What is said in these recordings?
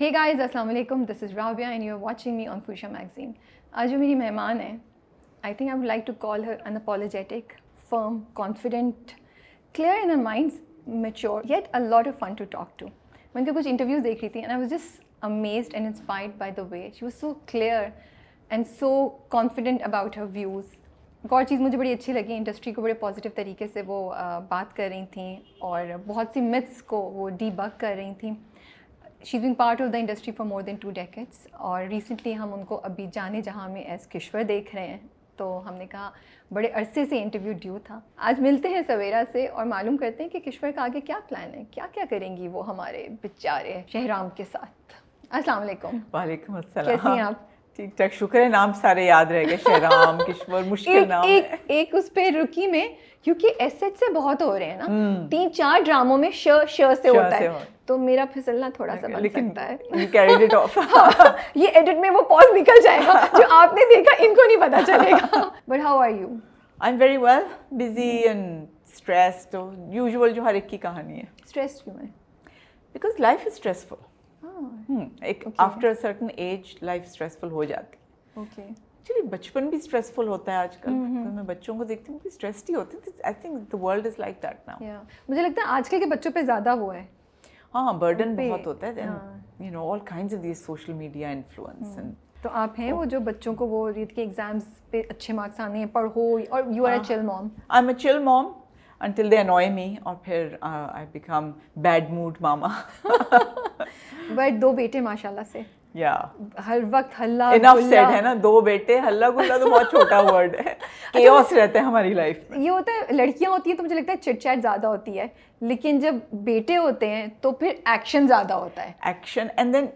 ہے گائز السلام علیکم this is Rabia and you are watching me on Fuchsia magazine آج جو میری مہمان ہیں I think I would like to call her unapologetic firm confident clear in her minds mature yet a lot of fun to talk to میں ان کے کچھ interviews دیکھ رہی تھی and I was just amazed and inspired by the way she was so clear and so confident about her views ایک اور چیز مجھے بڑی اچھی لگی انڈسٹری کو بڑے پازیٹیو طریقے سے وہ بات کر رہی تھیں اور بہت سی متس کو وہ ڈی بک کر رہی تھیں she been part of the industry for more than two decades اور ریسنٹلی ہم ان کو ابھی جانے جہاں میں ایز کشور دیکھ رہے ہیں۔ تو ہم نے کہا بڑے عرصے سے انٹرویو ڈیو تھا۔ آج ملتے ہیں سویرا سے اور معلوم کرتے ہیں کہ کشور کا آگے کیا پلان ہے۔ کیا کیا کریں گی وہ ہمارے بچارے شہرام کے ساتھ۔ السلام علیکم۔ وعلیکم السلام۔ کیسی ہیں آپ؟ ٹھیک ٹھاک۔ شکر ہے نام سارے یاد رہ گئے۔ شہرام کشور مشکل نام۔ ہے ایک اس پہ رکی میں کیونکہ ایس ایچ سے بہت ہو رہے ہیں نا۔ تین چار ڈراموں میں ش ش سے ہوتا ہے۔ تو میرا پھسلنا تھوڑا سا بن سکتا ہے۔ یہ ایڈٹ میں وہ پاز نکل جائے گا جو آپ نے دیکھا ان کو نہیں پتا چلے گا۔ But how are you I am very well busy and stressed usual جو ہر ایک کی کہانی ہے۔ اسٹریس کیوں ہے؟ بیکاز لائف از اسٹریسفل ایک after certain age life stressful ہو جاتی۔ اوکے ایکچولی بچپن بھی اسٹریسفل ہوتا ہے آج کل۔ میں بچوں کو دیکھتی ہوں کہ اسٹریسڈ ہی ہوتے ہیں۔ I think the world is like that now مجھے لگتا ہے آج کل کے بچوں پہ زیادہ ہوا ہے۔ ہاں برڈن بہت ہوتا ہے you know all kinds of these social media influence تو آپ ہیں وہ جو بچوں کو وہ ریت کے ایگزامس پہ اچھے مارکس آنے ہیں پڑھو اور you are a chill mom I am a chill mom until they envoy me اور پھر I become bad mood mama but دو بیٹے ماشاء اللہ سے۔ یا ہر وقت ہلہ انف سیڈ ہے نا دو بیٹے ہلہ گلا تو بہت چھوٹا ورڈ ہے. کیوس رہتا ہے ہماری لائف میں. یہ ہوتا ہے لڑکیاں ہوتی ہیں تو مجھے لگتا ہے چٹ چیٹ زیادہ ہوتی ہے لیکن جب بیٹے ہوتے ہیں تو پھر ایکشن زیادہ ہوتا ہے۔ Action and then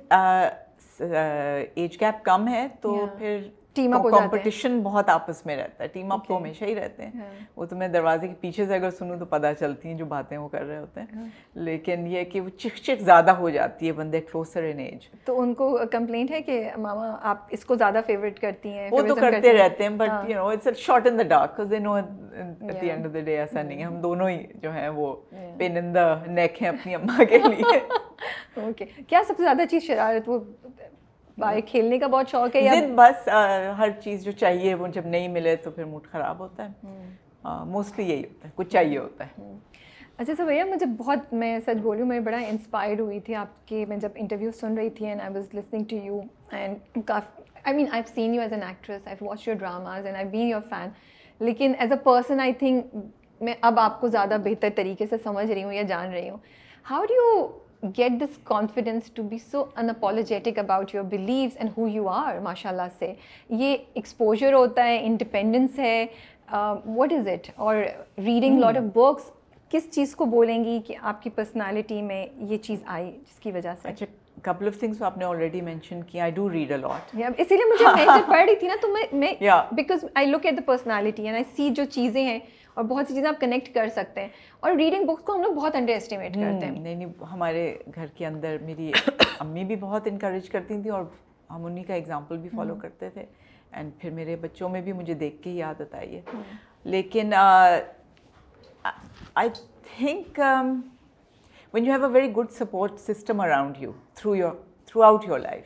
age gap کم ہے تو پھر ٹیم اپ کمپٹیشن بہت آپس میں رہتا ہے ٹیم اپ تو ہمیشہ ہی رہتے ہیں۔ وہ تو میں دروازے کے پیچھے سے اگر سنوں تو پتہ چلتی ہیں جو باتیں وہ کر رہے ہوتے ہیں۔ لیکن یہ کہ وہ چک چک زیادہ ہو جاتی ہے بندے کلوزر ان ایج تو ان کو کمپلینٹ ہے کہ ماما آپ اس کو زیادہ فیوریٹ کرتی ہیں وہ تو کرتے رہتے ہیں but you know it's short in the dark they know at the end of the day ایسا نہیں ہے ہم دونوں ہی جو ہیں وہ پین ان دا نیک ہیں اپنی اماں کے لیے اوکے کیا سب سے زیادہ چیز شرارت وہ باہر کھیلنے کا بہت شوق ہے بس ہر چیز جو چاہیے وہ جب نہیں ملے تو پھر موڈ خراب ہوتا ہے؟ موسٹلی یہی ہوتا ہے کچھ چاہیے ہوتا ہے۔ اچھا سر بھیا مجھے بہت میں سچ بول رہی ہوں میں بڑا انسپائرڈ ہوئی تھی آپ کے میں جب انٹرویو سن رہی تھی and I was listening to you and coffee I mean I seen you as an actress I watch your dramas and I been your fan لیکن as a person I think میں اب آپ کو زیادہ بہتر طریقے سے سمجھ رہی ہوں یا جان رہی ہوں۔ How do you get this confidence to be so unapologetic about your beliefs and who you are ماشاء اللہ سے یہ ایکسپوجر ہوتا ہے انڈیپینڈنس ہے واٹ از اٹ اور ریڈنگ لاٹ آف بکس کس چیز کو بولیں گی کہ آپ کی پرسنالٹی میں یہ چیز آئی جس کی وجہ سے اچھا کپل آف تھنگس آپ نے آلریڈی مینشن کیا آئی ڈو ریڈ الاٹ اسی لیے مجھے میں جب پڑھ رہی تھی نا تو میں because I look at the personality and I see جو چیزیں ہیں اور بہت سی چیزیں آپ کنیکٹ کر سکتے ہیں۔ اور ریڈنگ بکس کو ہم لوگ بہت انڈر اسٹیمیٹ کرتے ہیں۔ نہیں نہیں ہمارے گھر کے اندر میری امی بھی بہت انکریج کرتی تھیں اور ہم انہیں کا ایگزامپل بھی فالو کرتے تھے۔ اینڈ پھر میرے بچوں میں بھی مجھے دیکھ کے ہی عادت آئی ہے لیکن I think when you have a very good support system around you through your throughout your life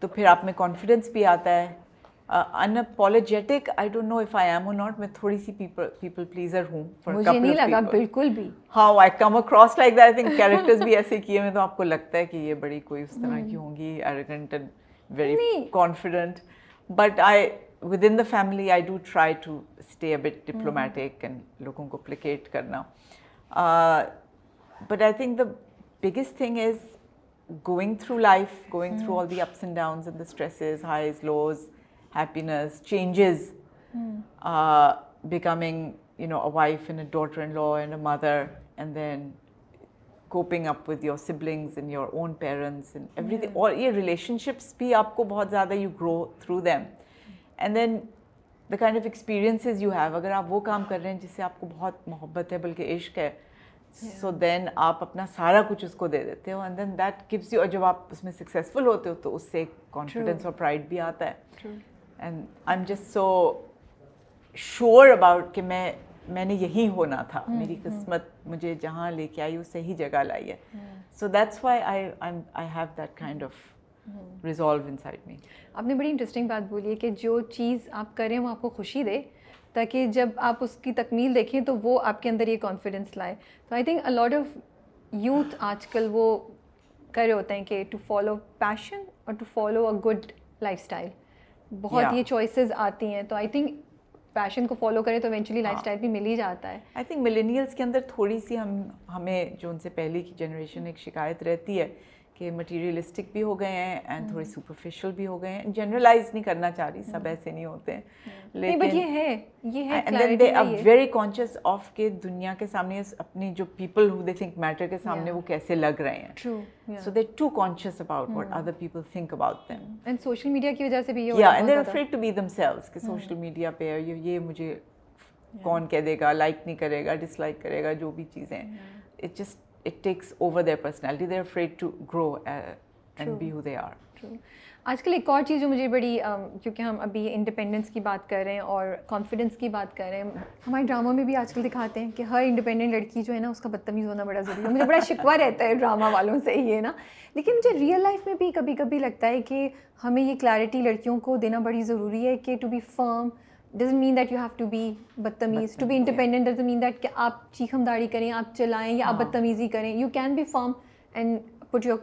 تو پھر آپ میں کانفیڈینس بھی آتا ہے۔ Unapologetic I don't know if I am or not میں تھوڑی سی پیپل پلیزر ہوں مجھے نہیں لگا بالکل بھی۔ How I come across like that I think characters بھی ایسے کیے میں تو آپ کو لگتا ہے کہ یہ بڑی کوئی اس طرح کی ہوں گی arrogant and very confident but I with in the family I do try to stay but diplomatic and لوگوں کو پلیکیٹ کرنا. But I think the biggest thing is going through life going through all the ups and downs and the stresses highs lows happiness, changes, uh, becoming, you know, a wife and a daughter-in-law and a mother, and then coping up with your siblings and your own parents and everything. Or your relationships bhi aapko bahut zyada you grow through them. And then the kind of experiences you have, agar aap wo kaam kar rahe hain jisse aapko bahut mohabbat hai balki ishq hai, so then آپ اپنا سارا کچھ اس کو دے دیتے ہو and then that goes you اور جب آپ اس میں سکسیزفل ہوتے ہو تو اس سے کانفیڈینس اور پرائڈ بھی آتا ہے and I am just so sure about کہ میں میں نے یہی ہونا تھا. میری قسمت مجھے جہاں لے کے آئی وہ صحیح جگہ لائی ہے. So that's why I have that kind of resolve inside me آپ نے بڑی انٹرسٹنگ بات بولی ہے کہ جو چیز آپ کریں وہ آپ کو خوشی دے تاکہ جب آپ اس کی تکمیل دیکھیں تو وہ آپ کے اندر یہ کانفیڈنس لائے. تو I think a lot of youth آج کل وہ کر رہے ہوتے ہیں کہ ٹو فالو پیشن اور to follow a good lifestyle بہت یہ چوائسیز آتی ہیں تو آئی تھنک پیشن کو فالو کریں تو ایونچولی لائف اسٹائل بھی مل ہی جاتا ہے۔ آئی تھنک ملینیلس کے اندر تھوڑی سی ہم ہمیں جو ان سے پہلے کی جنریشن ایک شکایت رہتی ہے کہ مٹیریلسٹک بھی ہو گئے ہیں اینڈ تھوڑے سپرفیشل بھی ہو گئے ہیں۔ جنرلائز نہیں کرنا چاہ رہی سب ایسے نہیں ہوتے ہیں۔ لیکن ویری کانشیس آف کہ دنیا کے سامنے اپنی جو people who they think matter کے سامنے وہ کیسے لگ رہے ہیں۔ So they too conscious about what other people think about them and social media کی وجہ سے بھی یہ and they afraid to be themselves کہ سوشل میڈیا پہ یہ مجھے کون کہہ دے گا لائک نہیں کرے گا ڈس لائک کرے گا جو بھی چیزیں۔ It just it takes over their personality they are afraid to grow and be who they are آج کل ایک اور چیز جو مجھے بڑی کیونکہ ہم ابھی انڈیپینڈنس کی بات کر رہے ہیں اور کانفیڈنس کی بات کر رہے ہیں ہمارے ڈراموں میں بھی آج کل دکھاتے ہیں کہ ہر انڈیپینڈنٹ لڑکی جو ہے نا اس کا بدتمیز ہونا بڑا ضروری ہے مجھے بڑا شکوہ رہتا ہے ڈرامہ والوں سے یہ نا لیکن مجھے ریئل لائف میں بھی کبھی کبھی لگتا ہے کہ ہمیں یہ کلیئرٹی لڑکیوں کو دینا بڑی ضروری ہے کہ to be firm doesn't mean that you have to be بدتمیز to be independent doesn't mean that کہ آپ چیخم داری کریں آپ چلائیں یا آپ بدتمیزی کریں you can be firm and put your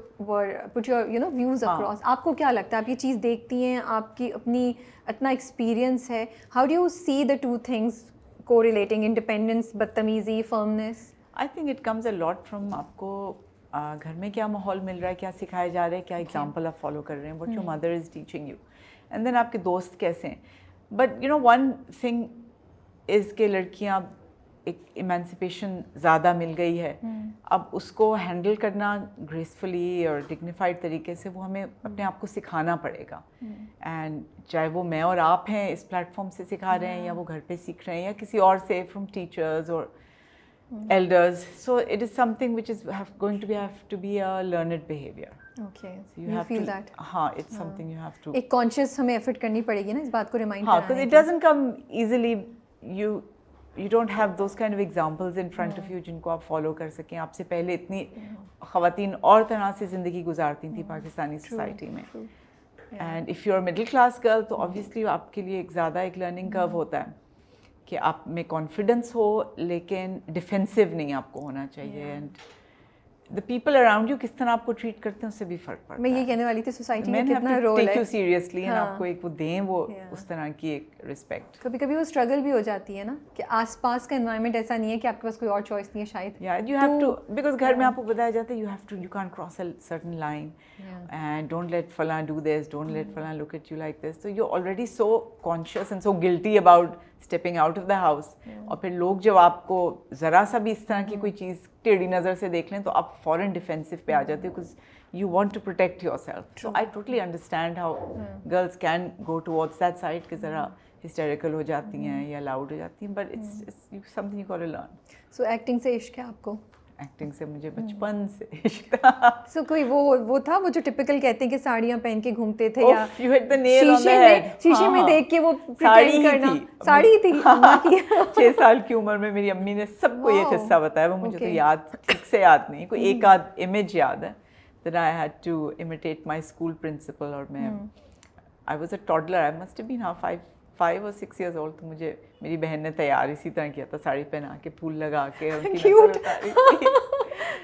put your you know views across آپ کو کیا لگتا ہے آپ یہ چیز دیکھتی ہیں آپ کی اپنی اتنا ایکسپیرئنس ہے how do you see the two things کو ریلیٹنگ انڈیپینڈنس بدتمیزی firmness I think it comes a lot from آپ کو گھر میں کیا ماحول مل رہا ہے کیا سکھایا جا رہا ہے کیا ایگزامپل آپ فالو کر رہے ہیں what your mother is teaching you and then آپ کے دوست کیسے ہیں but you know one thing is کہ لڑکیاں ایک ایمینسپیشن زیادہ مل گئی ہے۔ اب اس کو ہینڈل کرنا گریسفلی اور ڈگنیفائڈ طریقے سے وہ ہمیں اپنے آپ کو سکھانا پڑے گا۔ اینڈ چاہے وہ میں اور آپ ہیں اس پلیٹفارم سے سکھا رہے ہیں یا وہ گھر پہ سیکھ رہے ہیں یا کسی اور سے فرام ٹیچرز اور elders so it is something which is going to be have to be a learned behaviour آپ فالو کر سکیں آپ سے پہلے اتنی خواتین اور طرح سے زندگی گزارتی تھیں پاکستانی سوسائٹی میں and if you are middle class girl تو آبویسلی آپ کے لیے ایک زیادہ ایک لرننگ کرو ہوتا ہے کہ آپ میں کانفیڈنس ہو لیکن ڈیفینسو نہیں آپ کو ہونا چاہیے. And the people around you کس طرح آپ کو ٹریٹ کرتے ہیں اس سے بھی فرق پڑتا ہے میں یہ کہنے والی تھی سوسائٹی میں کتنا رول ہے. سیریسلی آپ ہاں. کو ایک وہ دیں وہ اس طرح کی ایک رسپیکٹ کبھی کبھی وہ اسٹرگل بھی ہو جاتی ہے نا کہ آس پاس کا انوائرمنٹ ایسا نہیں ہے کہ آپ کے پاس کوئی اور چوائس نہیں ہے شاید. یو ہیو ٹو بیکاز گھر میں آپ کو بتایا جاتا ہے you have to you can cross a certain line and don't let فلاں ڈو دس ڈونٹ لیٹ فلاں look at you like this تو you already so conscious and so guilty about stepping out of the house اور پھر لوگ جب آپ کو ذرا سا بھی اس طرح کی کوئی چیز ٹیڑھی نظر سے دیکھ لیں تو آپ فوراً ڈیفینسو پہ آ mm. جاتے because you want to protect yourself so I totally understand how girls can go to what's that side کہ ذرا ہسٹوریکل ہو جاتی ہیں mm. یا لاؤڈ ہو جاتی ہیں but it's something you call learn so acting سے عشق ہے آپ کو؟ ایکٹنگ سے مجھے بچپن سے عشق تھا سو کوئی وہ وہ تھا وہ جو ٹپکل کہتے ہیں کہ ساڑیاں پہن کے گھومتے تھے یا شیشے میں دیکھ کے وہ ساڑی کرنا ساڑی تھی چھ سال کی عمر میں میری امی نے سب کو یہ قصہ بتایا وہ مجھے تو یاد ٹھیک سے یاد نہیں کوئی ایک آدھ امیج یاد ہے then I had to imitate my school principal اور میں I was a toddler I must be half five five or six years old تو مجھے میری بہن نے تیار اسی طرح کیا تھا ساڑی پہنا کے پھول لگا کے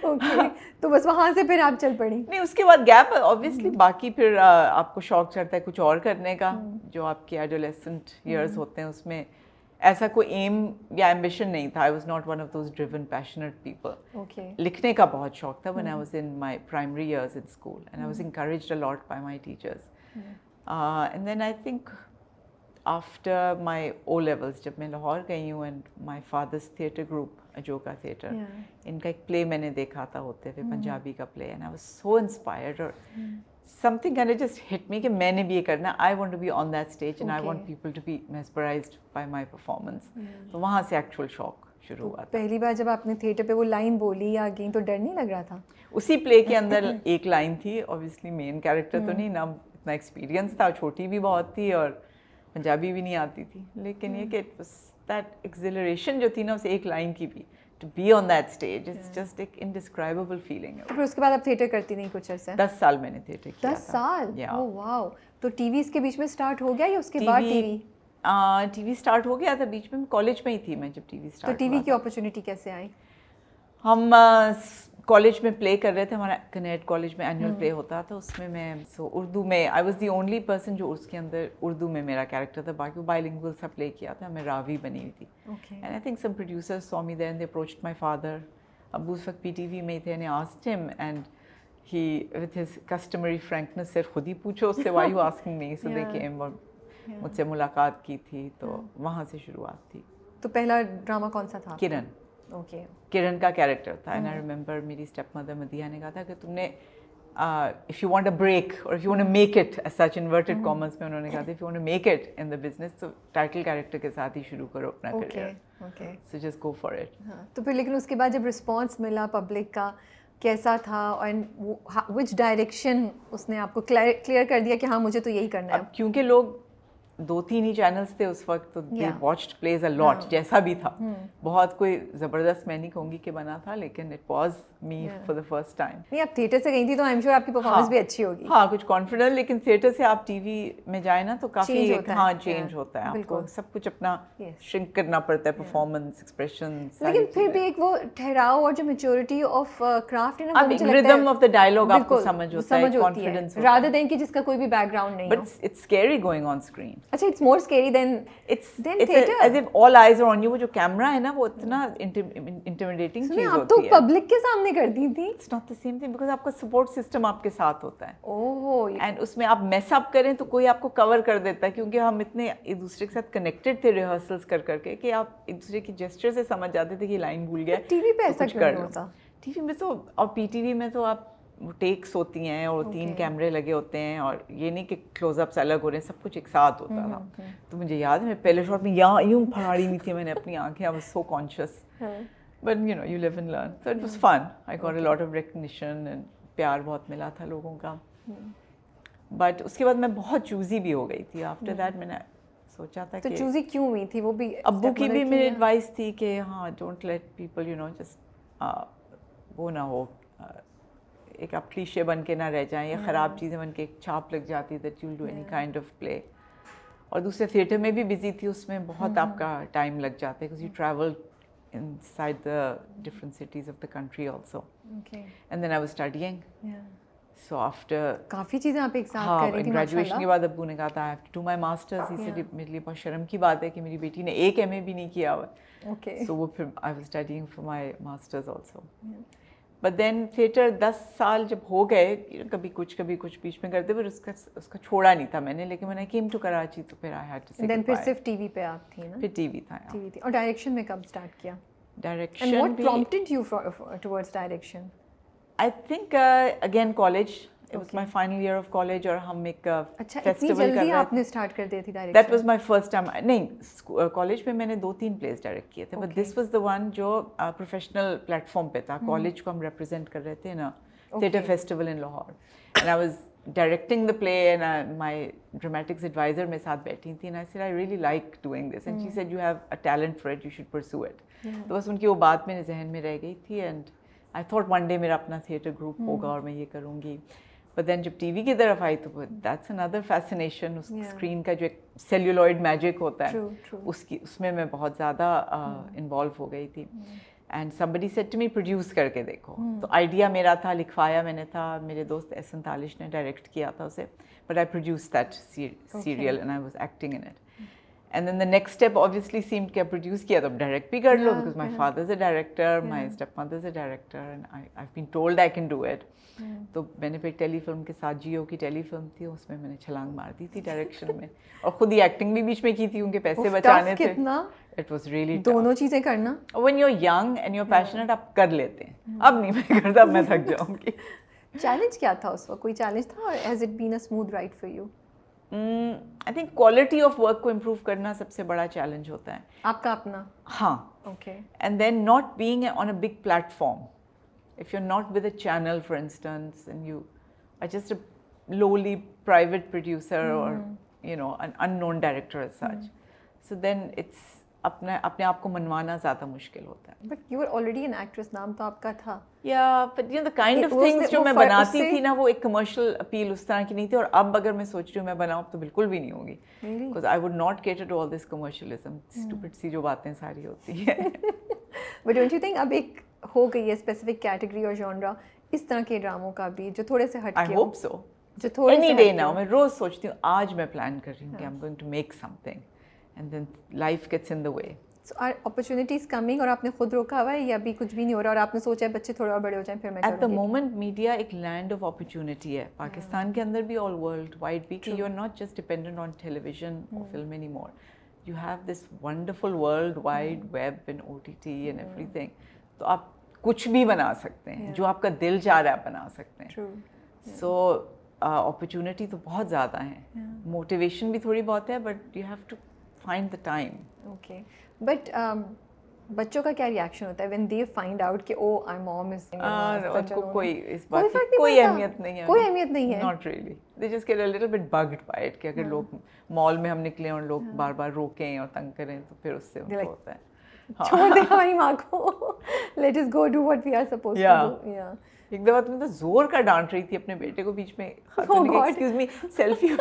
تو بس وہاں سے پھر آپ چل پڑی۔ نہیں اس کے بعد گیپ آبویسلی hmm. باقی پھر آپ کو شوق چڑھتا ہے کچھ اور کرنے کا hmm. جو آپ کے ایڈولیسنٹ ایئرز hmm. ہوتے ہیں اس میں ایسا کوئی ایم یا ایمبیشن نہیں تھا۔ I was not one of those driven passionate people لکھنے کا بہت شوق تھا۔ When I was in my primary years in school and I was encouraged a lot by my teachers and then I think after my O levels جب میں لاہور گئی ہوں and my father's theatre group Ajoka theatre ان کا ایک play میں نے دیکھا تھا ہوتے ہوئے mm-hmm. پنجابی کا play and I was so inspired اور something can just hit me کہ میں نے بھی یہ کرنا I want to be on that stage and I want people to be mesmerised by my performance تو وہاں سے ایکچوئل شوق شروع ہوا پہلی بار جب آپ نے تھیٹر پہ وہ لائن بولی یا گئی تو ڈر نہیں لگ رہا تھا؟ اسی پلے کے اندر ایک لائن تھی اوبیسلی مین کیریکٹر تو mm. نہیں نہ اتنا ایکسپیرینس تھا چھوٹی بھی بہت تھی اور پنجابی بھی نہیں آتی تھی لیکن یہ hmm. کہ دیٹ ایکزیلریشن جو تھی نا اسے ایک لائن کی بھی to be on that stage it's just ایک انڈسکرائبل فیلنگ ہے پھر اس کے بعد آپ تھیٹر کرتی نہیں کچھ عرصہ؟ دس سال میں نے تھیٹر کیا دس سال؟ واو oh, تو ٹی وی اس کے بیچ میں اسٹارٹ ہو گیا یا اس کے بعد T V? T V start ہو گیا تھا بیچ میں کالج میں ہی تھی میں جب ٹی وی اسٹارٹ تو ٹی وی کی اپرچونیٹی کیسے آئی؟ ہم کالج میں پلے کر رہے تھے ہمارا کنیٹ کالج میں اینول پلے ہوتا تھا اس میں میں سو اردو میں I was the only person جو اس کے اندر اردو میں میرا کیریکٹر تھا باقی بائی لنگول سا پلے کیا تھا میں راوی بنی ہوئی تھی۔ And I think some producer saw me then they approach my father ابو اس وقت پی ٹی وی میں تھے نے آسٹ ہم and he with his customary frankness سے خود ہی پوچھو اس سے why you asking me so they came اور مجھ سے ملاقات کی تھی تو وہاں سے شروعات تھی۔ تو پہلا ڈرامہ کون سا تھا؟ کرن۔ کرن کا کیریکٹر تھا اینڈ آئی ریمبر میری اسٹیپ مدر مدیہ نے کہا تھا کہ تم نے if you want a break or if you want make it such inverted commas میں انہوں نے کہا تھا if you want make it in the business تو ٹائٹل کیریکٹر کے ساتھ ہی شروع کرو اپنا career so just go for it تو پھر لیکن اس کے بعد جب رسپانس ملا پبلک کا کیسا تھا اینڈ وچ ڈائریکشن اس نے آپ کو کلیئر کر دیا کہ ہاں مجھے تو یہی کرنا ہے کیونکہ لوگ دو تین ہی چینلس تھے اس وقت تو they watched please a lot جیسا بھی تھا۔ بہت کوئی زبردست میں نہیں کہوں گی کہ بنا تھا لیکن it was me for the first time نہیں آپ تھیٹر سے گئی تھی تو آئی ایم شیور آپ کی پرفارمنس بھی اچھی ہوگی۔ ہاں کچھ کانفیڈنٹ لیکن تھیٹر سے آپ ٹی وی میں جائیں نا تو کافی ہاں چینج ہوتا ہے۔ آپ کو سب کچھ اپنا شرنک کرنا پڑتا ہے پرفارمنس ایکسپریشن لیکن پھر بھی ایک وہ ٹھہراؤ اور جو میچورٹی آف کرافٹ ہے نا ریدم آف دا ڈائلاگ آپ کو سمجھ ہوتا ہے کانفیڈنس رادر دین کہ جس کا کوئی بھی بیک گراؤنڈ نہیں but it's scary going on screen اچھا it's more scary than as if all eyes are on you وہ جو کیمرا ہے نا وہ اتنا انٹیمیڈیٹنگ چیز آپ تو ہوتی ہے۔ پبلک کے سامنے کر دی تھی۔ It's not the same thing because آپ کا سپورٹ سسٹم آپ کے ساتھ ہوتا ہے۔ اوہ اینڈ اس میں آپ میس اپ کریں تو کوئی آپ کو کور کر دیتا ہے کیونکہ ہم اتنے ایک دوسرے کے ساتھ کنیکٹڈ تھے ریہرسلس کر کر کے کہ آپ ایک دوسرے کی جیسچر سے سمجھ جاتے تھے کہ لائن بھول گیا ٹی وی پہ ایسا کیوں ہوتا؟ ٹی وی میں تو اور پی ٹی وی میں تو آپ ٹیکس ہوتی ہیں اور تین کیمرے لگے ہوتے ہیں اور یہ نہیں کہ کلوز اپس الگ ہو رہے ہیں سب کچھ ایک ساتھ ہوتا تھا تو مجھے یاد ہے میں پہلے شاٹ میں یہاں یوں پھاڑی ہوئی تھی میں نے اپنی آنکھیں I was so conscious but you know you live and learn تو it was fun I got a lot of recognition and پیار بہت ملا تھا لوگوں کا۔ بٹ اس کے بعد میں بہت چوزی بھی ہو گئی تھی۔ آفٹر دیٹ میں نے سوچا تھا کہ چوزی کیوں ہوئی تھی؟ وہ بھی ابو کی بھی میری ایڈوائس تھی کہ ہاں don't let people you know just وہ نہ ہو ایک آپ کلیشے بن کے نہ رہ جائیں یا خراب چیزیں بن کے ایک چھاپ لگ جاتی that you do any kind of play اور دوسرے تھیٹر میں بھی بزی تھی اس میں بہت آپ کا ٹائم لگ جاتا ہے because you travel inside the different cities of the country also and then I was studying so after کافی چیزیں آپ ایک ساتھ ہاں گریجویشن کے بعد ابو نے کہا تھا ٹو مائی ماسٹرز ہی سے میرے لیے بہت شرم کی بات ہے کہ میری بیٹی نے ایک ایم اے بھی نہیں کیا ہوا۔ اوکے سو وہ پھر I was studying for my masters also but then theatre دس سال جب ہو گئے کبھی کچھ کبھی کچھ بیچ میں کرتے پھر اس کا اس کا چھوڑا نہیں تھا میں نے لیکن میں نے کیم ٹو کراچی تو پھر ٹو دین پھر صرف ٹی وی پہ آپ تھی نا؟ پھر ٹی وی تھا ٹی وی تھی۔ اور ڈائریکشن میں کب اسٹارٹ کیا؟ Direction I think again college it was my final year of college اور ہم ایک اتنی جلدی آپ نے اسٹارٹ کر دی تھی direction that was my first time نہیں کالج میں میں نے دو تین پلیز ڈائریکٹ کیے تھے but this was the one جو پروفیشنل پلیٹ فارم پہ تھا۔ کالج کو ہم ریپرزینٹ کر رہے تھے نا theatre festival in Lahore and I was directing the play and my dramatics advisor میں ساتھ بیٹھی تھی I said I really like doing this and she said you have a talent for it you should pursue it تو بس ان کی وہ بات میرے ذہن میں رہ گئی تھی۔ And I thought one day میرا اپنا تھیٹر گروپ ہوگا اور میں یہ کروں گی۔ بٹ دین جب ٹی وی کی طرف آئی تو دیٹس اندر فیسنیشن اس اسکرین کا جو ایک سیلولوئڈ میجک ہوتا ہے اس کی اس میں میں بہت زیادہ انوالو ہو گئی تھی. And somebody said me produce کر کے دیکھو. تو آئیڈیا میرا تھا لکھوایا میں نے تھا. میرے دوست احسن تالش نے ڈائریکٹ کیا تھا اسے. But I produce that serial and I was acting in it and then the next step obviously same کیا پروڈیوس کیا تو اب ڈائریکٹ بھی کر لو because my father a director my stepmother a director and I been told I can do it تو میں نے پھر ٹیلی فلم کے ساتھ جیو کی ٹیلی فلم تھی اس میں میں نے چھلانگ مار دی تھی ڈائریکشن میں اور خود ہی ایکٹنگ بھی بیچ میں کی تھی ان کے پیسے بچانے تھے اٹ واز ریئلی دونوں چیزیں کرنا when you young and you passionate آپ کر لیتے ہیں اب نہیں میں کرتا اب میں تھک جاؤں گی چیلنج کیا تھا اس وقت کوئی چیلنج تھا اور as it been a smooth ride for you I think quality of work کو امپروو کرنا سب سے بڑا چیلنج ہوتا ہے۔ آپ کا اپنا؟ ہاں۔ And then not bag on a big platform if you not with a channel for instance you I just lovely private producer اور اپنے اپنے آپ کو منوانا زیادہ مشکل ہوتا ہے۔ But you are already an actress نام تو آپ کا تھا۔ یا but you the kind of things جو میں بناتی تھی نا وہ ایک کمرشل اپیل اس طرح کی نہیں تھی۔ اور اب اگر میں سوچ رہی ہوں میں بناؤں تو بالکل بھی نہیں ہوگی۔ Because I would not cater to all this commercialism stupid سی جو باتیں ساری ہوتی ہیں۔ بٹ ڈونٹ یو تھنک اب ایک ہو گئی ہے اسپیسیفک کیٹیگری اور جانرا اس طرح کے ڈراموں کا بھی جو تھوڑے سے ہٹ آئی ہوپ سو جو تھوڑے ڈے ناؤ میں روز سوچتی ہوں آج میں پلان کر رہی ہوں کہ I am going to make something and then life gets in the way so are opportunities coming اور آپ نے خود روکا ہوا ہے یا ابھی کچھ بھی نہیں ہو رہا اور آپ نے سوچا ہے بچے تھوڑے اور بڑے ہو جائیں پھر میں ایٹ دا مومنٹ میڈیا ایک لینڈ آف اپرچونیٹی ہے۔ پاکستان کے اندر بھی آل ورلڈ وائڈ بھی کہ you are not just dependent on television film any more you have this wonderful worldwide web and O T T and everything تو آپ کچھ بھی بنا سکتے ہیں۔ جو آپ کا دل چاہ رہا ہے بنا سکتے ہیں۔ سو اپرچونیٹی تو بہت زیادہ ہیں۔ موٹیویشن بھی تھوڑی بہت ہے but you have to find the time okay but بچوں کا کیا ریئیکشن ہوتا ہے وین دے فائنڈ آؤٹ کہ او آئی موم از کوئی اس بات کی کوئی اہمیت نہیں ہے. کوئی اہمیت نہیں ہے. Not really they just get a little bit bugged by it کہ اگر لوگ مال میں ہم نکلیں اور لوگ بار بار روکیں اور تنگ کریں تو پھر اس سے ان کو ہوتا ہے. چھوڑ دیں ہماری ماں کو. Let us go do what we are suppose to do ایک دفعہ تم تو زور کا ڈانٹ رہی تھی اپنے بیٹے کو بیچ میں. ایکسکیوز می سیلفی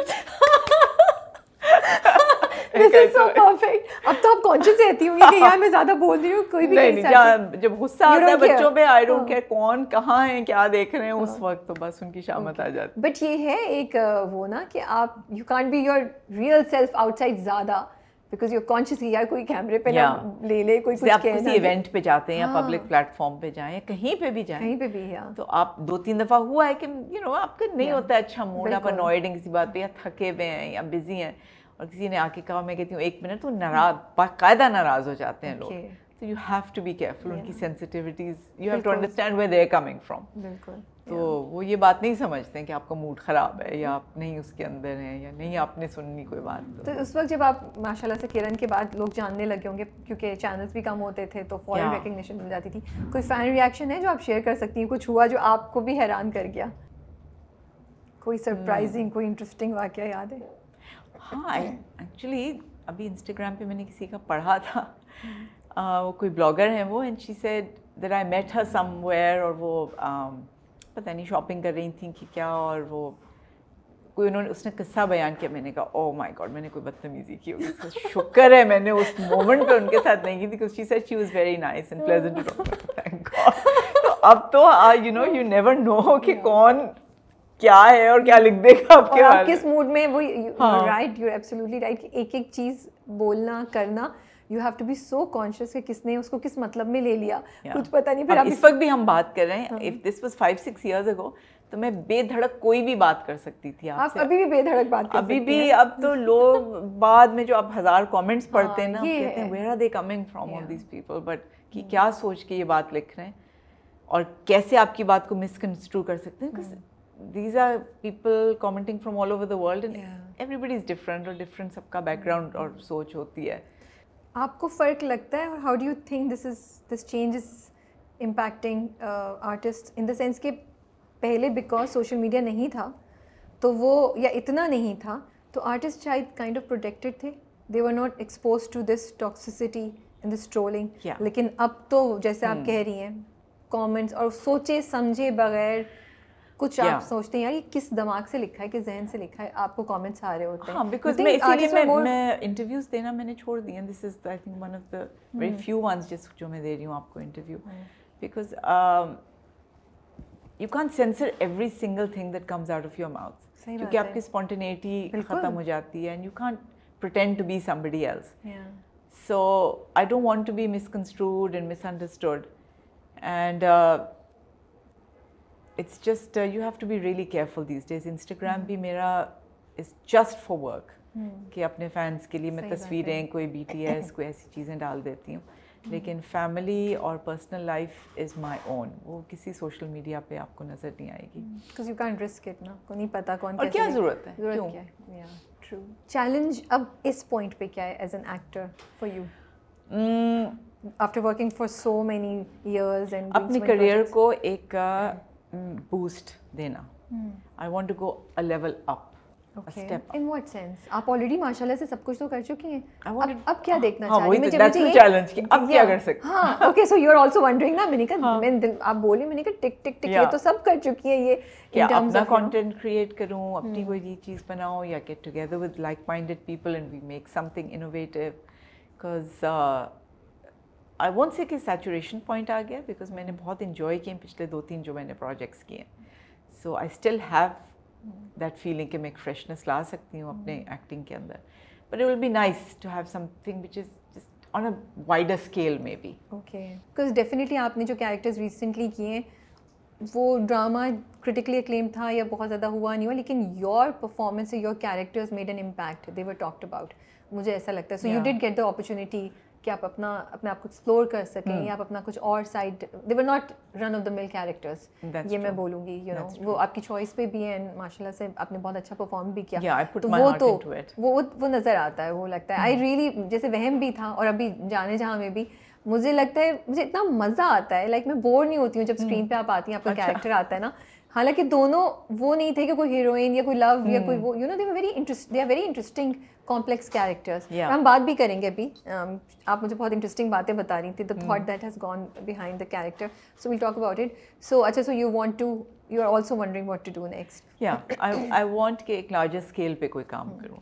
اب تو آپ کانشیس رہتی ہوں کہ یار میں زیادہ بول رہی ہوں کوئی بھی نہیں جب غصہ آتا ہے بچوں پہ آئی ڈونٹ کیئر کون کہاں ہیں کیا دیکھ رہے ہیں اس وقت تو بس ان کی شامت آ جاتی بٹ یہ ہے ایک وہ نا کہ آپ you can't be your real self outside زیادہ بیکاز یو کانشیس یار کوئی کیمرے پہ لے لے کوئی آپ کسی ایونٹ پہ جاتے ہیں یا پبلک پلیٹ فارم پہ جائیں کہیں پہ بھی جائیں کہیں پہ بھی تو آپ دو تین دفعہ ہوا ہے کہ یو نو آپ کا نہیں ہوتا ہے اچھا موڈ آپ انوائڈ ہیں کسی بات پہ یا تھکے ہوئے ہیں یا بزی ہیں۔ اور کسی نے آ کے کہا میں کہتی ہوں ایک منٹ تو ناراض باقاعدہ ناراض ہو جاتے ہیں لوگ۔ تو you have to be careful ان کی sensitivities you have to understand way they coming from بالکل۔ تو وہ یہ بات نہیں سمجھتے ہیں کہ آپ کا موڈ خراب ہے یا آپ نہیں اس کے اندر ہیں یا نہیں آپ نے سننی کوئی بات۔ تو اس وقت جب آپ ماشاء اللہ سے کرن کے بعد لوگ جاننے لگے ہوں گے کیونکہ چینلس بھی کم ہوتے تھے تو فوراً ریکگنیشن مل جاتی تھی کوئی فین ریئیکشن ہے جو آپ شیئر کر سکتی ہیں؟ کچھ ہوا جو آپ کو بھی حیران کر گیا؟ کوئی سرپرائزنگ کوئی انٹرسٹنگ واقعہ یاد ہے؟ ہاں ایکچولی ابھی انسٹاگرام پہ میں نے کسی کا پڑھا تھا۔ وہ کوئی بلاگر ہیں وہ and she said there I met her somewhere اور وہ پتہ نہیں شاپنگ کر رہی تھیں کہ کیا اور وہ کوئی انہوں نے اس نے قصہ بیان کیا۔ میں نے کہا او مائی گاڈ میں نے کوئی بدتمیزی کی ہوگی۔ شکر ہے میں نے اس مومنٹ پہ ان کے ساتھ نہیں کی تھی۔ She said she was very nice and pleasant تو اب تو you know you never know کہ کون کیا ہے اور کیا لکھ دے گا آپ کے کس موڈ میں وہ رائٹ یو رائٹ ایک ایک چیز بولنا کرنا you have to be so conscious کہ کس نے اس کو کس مطلب میں لے لیا۔ کچھ پتہ نہیں پھر اس وقت بھی ہم بات کر رہے ہیں۔ If this was five six years ago تو میں بے دھڑک کوئی بھی بات کر سکتی تھی آپ ابھی بھی بے دھڑک بات ابھی بھی اب تو لوگ بعد میں جو ہزار کامنٹس پڑھتے ہیں نا کہتے ہیں where are they coming from all these people but کہ کیا سوچ کے یہ بات لکھ رہے ہیں اور کیسے آپ کی بات کو مس کنسٹرو کر سکتے ہیں؟ These are people commenting from all over the world and everybody is different اور ڈفرنٹ سب کا بیک گراؤنڈ اور سوچ ہوتی ہے آپ کو فرق لگتا ہے اور how do you think this is this change is impacting artist in the sense کہ پہلے بیکاز سوشل میڈیا نہیں تھا تو وہ یا اتنا نہیں تھا تو آرٹسٹ شاید کائنڈ آف پروٹیکٹیڈ تھے they were not expose to this toxicity in this trolling لیکن اب تو جیسے آپ کہہ رہی ہیں کامنٹس اور سوچے سمجھے بغیر کچھ آپ سوچتے ہیں یار یہ کس دماغ سے لکھا ہے کس ذہن سے لکھا ہے؟ آپ کو کامنٹس آ رہے ہوتے ہیں۔ ہاں بیکاز میں اسی لیے میں انٹرویوز دینا میں نے چھوڑ دیا this is I think one of the very few ones جس جو میں دے رہی ہوں آپ کو interview because you can censor every single thing that comes out of your mouth کیونکہ آپ کی اسپونٹینیٹی ختم ہو جاتی ہے and you can't pretend to be somebody else so I don't want to be misconstrued and misunderstood and it's just you have to be really careful these days Instagram بھی میرا is just for work کہ اپنے fans کے لیے میں تصویریں کوئی B T S کوئی ایسی چیزیں ڈال دیتی ہوں لیکن فیملی اور personal life is my own وہ کسی سوشل میڈیا پہ آپ کو نظر نہیں آئے گی نہیں پتا کون اور کیا ضرورت ہے چیلنج اب اس پوائنٹ پہ کیا ہے as an actor for you after working for so many years and اپنے کریئر کو ایک بوسٹ دینا I want to go a level up سب کچھ تو کر چکی ہیں اب کیا دیکھنا چاہیے ٹک ٹک ٹک یہ تو سب کر چکی ہے یہ کانٹینٹ کریٹ کروں اپنی کوئی یہ چیز بناؤں یا get together with like minded people and we make something innovative I won't say کہ سیچوریشن پوائنٹ آ گیا بیکاز میں نے بہت انجوائے کیے ہیں پچھلے دو تین جو میں نے پروجیکٹس کیے ہیں. So I still have that feeling کہ میں ایک فریشنیس لا سکتی ہوں اپنے ایکٹنگ کے اندر. But will be nice to have something which is just on a wider scale میں بی اوکے بیکاز ڈیفینیٹلی آپ نے جو کیریکٹرز ریسنٹلی کیے وہ ڈرامہ کرٹیکلی اکلیم تھا یا بہت زیادہ ہوا نہیں ہوا لیکن your performance your characters made an impact they were talked about مجھے ایسا لگتا ہے so you did get the opportunity کہ آپ اپنا اپنے آپ کو ایکسپلور کر سکیں یا آپ اپنا کچھ اور side they were not run of the mill characters یہ میں بولوں گی یو نو وہ آپ کی چوائس پہ بھی ہیں ماشاء اللہ سے آپ نے بہت اچھا پرفارم بھی کیا. تو وہ تو وہ نظر آتا ہے وہ لگتا ہے. آئی ریئلی جیسے وہم بھی تھا اور ابھی جانے جہاں میں بھی مجھے لگتا ہے مجھے اتنا مزہ آتا ہے. لائک میں بور نہیں ہوتی ہوں جب اسکرین پہ آپ آتی ہیں آپ کا کیریکٹر آتا ہے نا. حالانکہ دونوں وہ نہیں تھے کہ کوئی ہیروئن یا کوئی لو یا کوئی hmm. وہ you know they very they are very interesting complex characters ہم بات بھی کریں گے ابھی. Um, آپ مجھے بہت انٹرسٹنگ باتیں بتا رہی تھیں. The thought that has gone behind the character so we'll talk about it so اچھا so you want to you are also wondering what to do next یا آئی وانٹ کہ ایک لارجر اسکیل پہ کوئی کام hmm. کروں.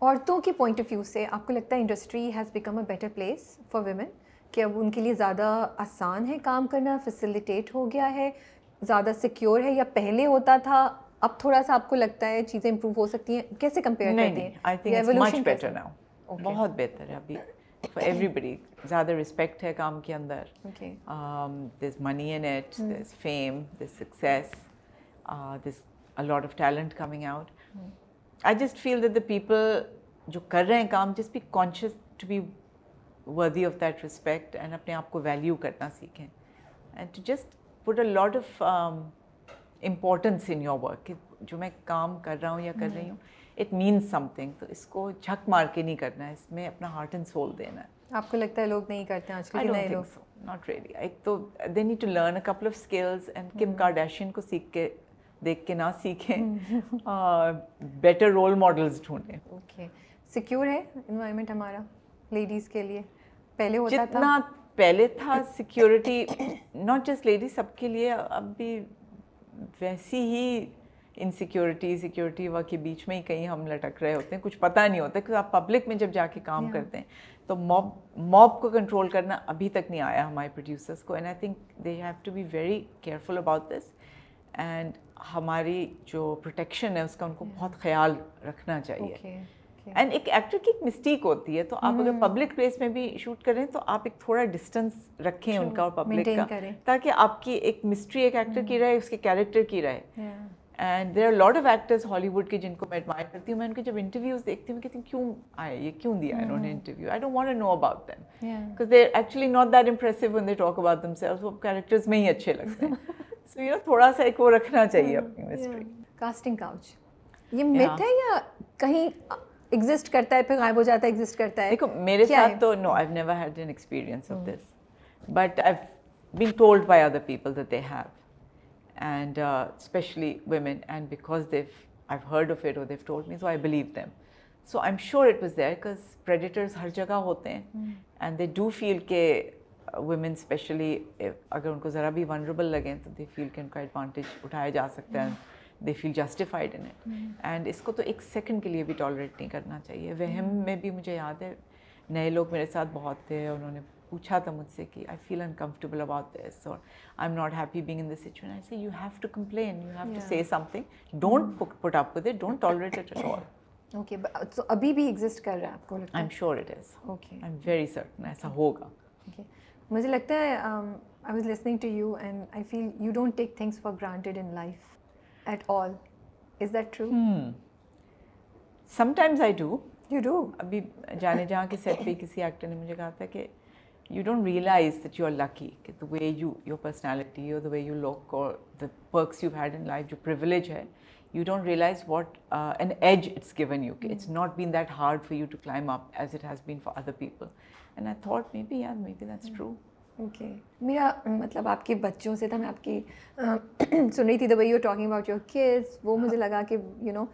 عورتوں کے point of view سے آپ کو لگتا ہے industry has become a better place for women کہ اب ان کے لیے زیادہ آسان ہے کام کرنا فیسلیٹیٹ ہو گیا ہے زیادہ سیکیور ہے یا پہلے ہوتا تھا اب تھوڑا سا آپ کو لگتا ہے چیزیں امپروو ہو سکتی ہیں؟ کیسے کمپیئر کرتے ہیں؟ بہت بہتر ہے ابھی فار ایوری بڈی زیادہ رسپیکٹ ہے کام کے اندر. This money in it this fame this success this a lot of talent coming out I just feel that the people جو کر رہے ہیں کام جس be conscious to be worthy of that respect and اپنے آپ کو ویلیو کرنا سیکھیں. And to just put a lot of importance in your work کہ جو میں کام کر رہا ہوں یا کر رہی ہوں اٹ مینس سم تھنگ تو اس کو جھک مار کے نہیں کرنا ہے اس میں اپنا ہارٹ اینڈ سول دینا ہے۔ آپ کو لگتا ہے لوگ نہیں کرتے ہیں آج کل نئے لوگ؟ ناٹ ریئلی ایک تو they need to learn a couple of skills and Kim Kardashian کو سیکھ کے دیکھ کے نہ سیکھیں بیٹر رول ماڈلز ڈھونڈیں۔ اوکے سیکیور ہے انوائرمنٹ ہمارا لیڈیز کے لیے؟ پہلے ہوتا تھا۔ پہلے تھا سیکیورٹی ناٹ جسٹ لیڈی سب کے لیے اب بھی ویسی ہی انسیکیورٹی سیکیورٹی وا کے بیچ میں ہی کہیں ہم لٹک رہے ہوتے ہیں کچھ پتہ نہیں ہوتا کہ آپ پبلک میں جب جا کے کام کرتے ہیں تو موب موب کو کنٹرول کرنا ابھی تک نہیں آیا ہمارے پروڈیوسرس کو and I think they have to be very careful about this and ہماری جو پروٹیکشن ہے اس کا ان کو بہت خیال رکھنا چاہیے۔ اینڈ ایک ایکٹر کی ایک مسٹیک ہوتی ہے تو آپ اگر پبلک پلیس میں بھی شوٹ کریں تو آپ ایک تھوڑا ڈسٹینس رکھیں ان کا اور پبلک کا تاکہ آپ کی ایک مسٹری ایک ایکٹر کی رہے اس کے کیریکٹر کی رہے۔ And there are lot of actors Hollywood کے جن کو میں ایڈمائر کرتی ہوں۔ میں ان کے جب انٹرویوز دیکھتی ہوں کہتی ہوں کیوں آئے؟ یہ کیوں دیا انہوں نے interview I don't want know about them because they're actually not that impressive one they talk about themselves وہ کیریکٹرز میں ہی اچھے لگتے ہیں۔ سو یو نو تھوڑا سا ایک وہ رکھنا چاہیے اپنی مسٹری کاسٹنگ کاؤچ یہ مت ہے یا کہیں ایگزسٹ کرتا ہے پھر غائب ہو جاتا ہے ایگزسٹ کرتا ہے۔ دیکھو میرے ساتھ تو no I never had an experience of this but I been told by other people that they have and especially women and because they I heard of it they told me so I believe them so I am sure it was there because predators ہر جگہ ہوتے ہیں۔ And they do feel کہ uh, women especially اگر ان کو ذرا بھی vulnerable لگیں تو دے فیل کہ ان کا ایڈوانٹیج اٹھایا جا سکتا ہے۔ They feel justified in it and اس کو تو ایک سیکنڈ کے لیے بھی ٹالریٹ نہیں کرنا چاہیے۔ وہم میں بھی مجھے یاد ہے نئے لوگ میرے ساتھ بہت تھے انہوں نے پوچھا تھا مجھ سے کہ I feel uncomfortable about this اور I am not happy being in this situation I see you have to complain you have to say something don't put up with it don't tolerate it at all okay تو ابھی بھی exist کر رہا ہے آپ کو لگتا ہے I am sure it is okay I am very certain ایسا ہوگا اوکے مجھے لگتا ہے I was listening to you and I feel you don't take things for granted in life at all is that true sometimes I do you do ابھی جانے جہاں کے set پہ کسی ایکٹر نے مجھے کہا تھا کہ you don't realize that you are lucky کہ the way you your personality اور دا وے یو لک اور the perks you had in life جو پرولیج ہے you don't realize what an edge it's given you کہ it's not been that hard for you to climb up as it has been for other people and I thought maybe یار maybe that's true okay میرا مطلب آپ کے بچوں سے تھا میں آپ کی سن رہی تھی the you talking about your kids وہ مجھے لگا کہ یو نو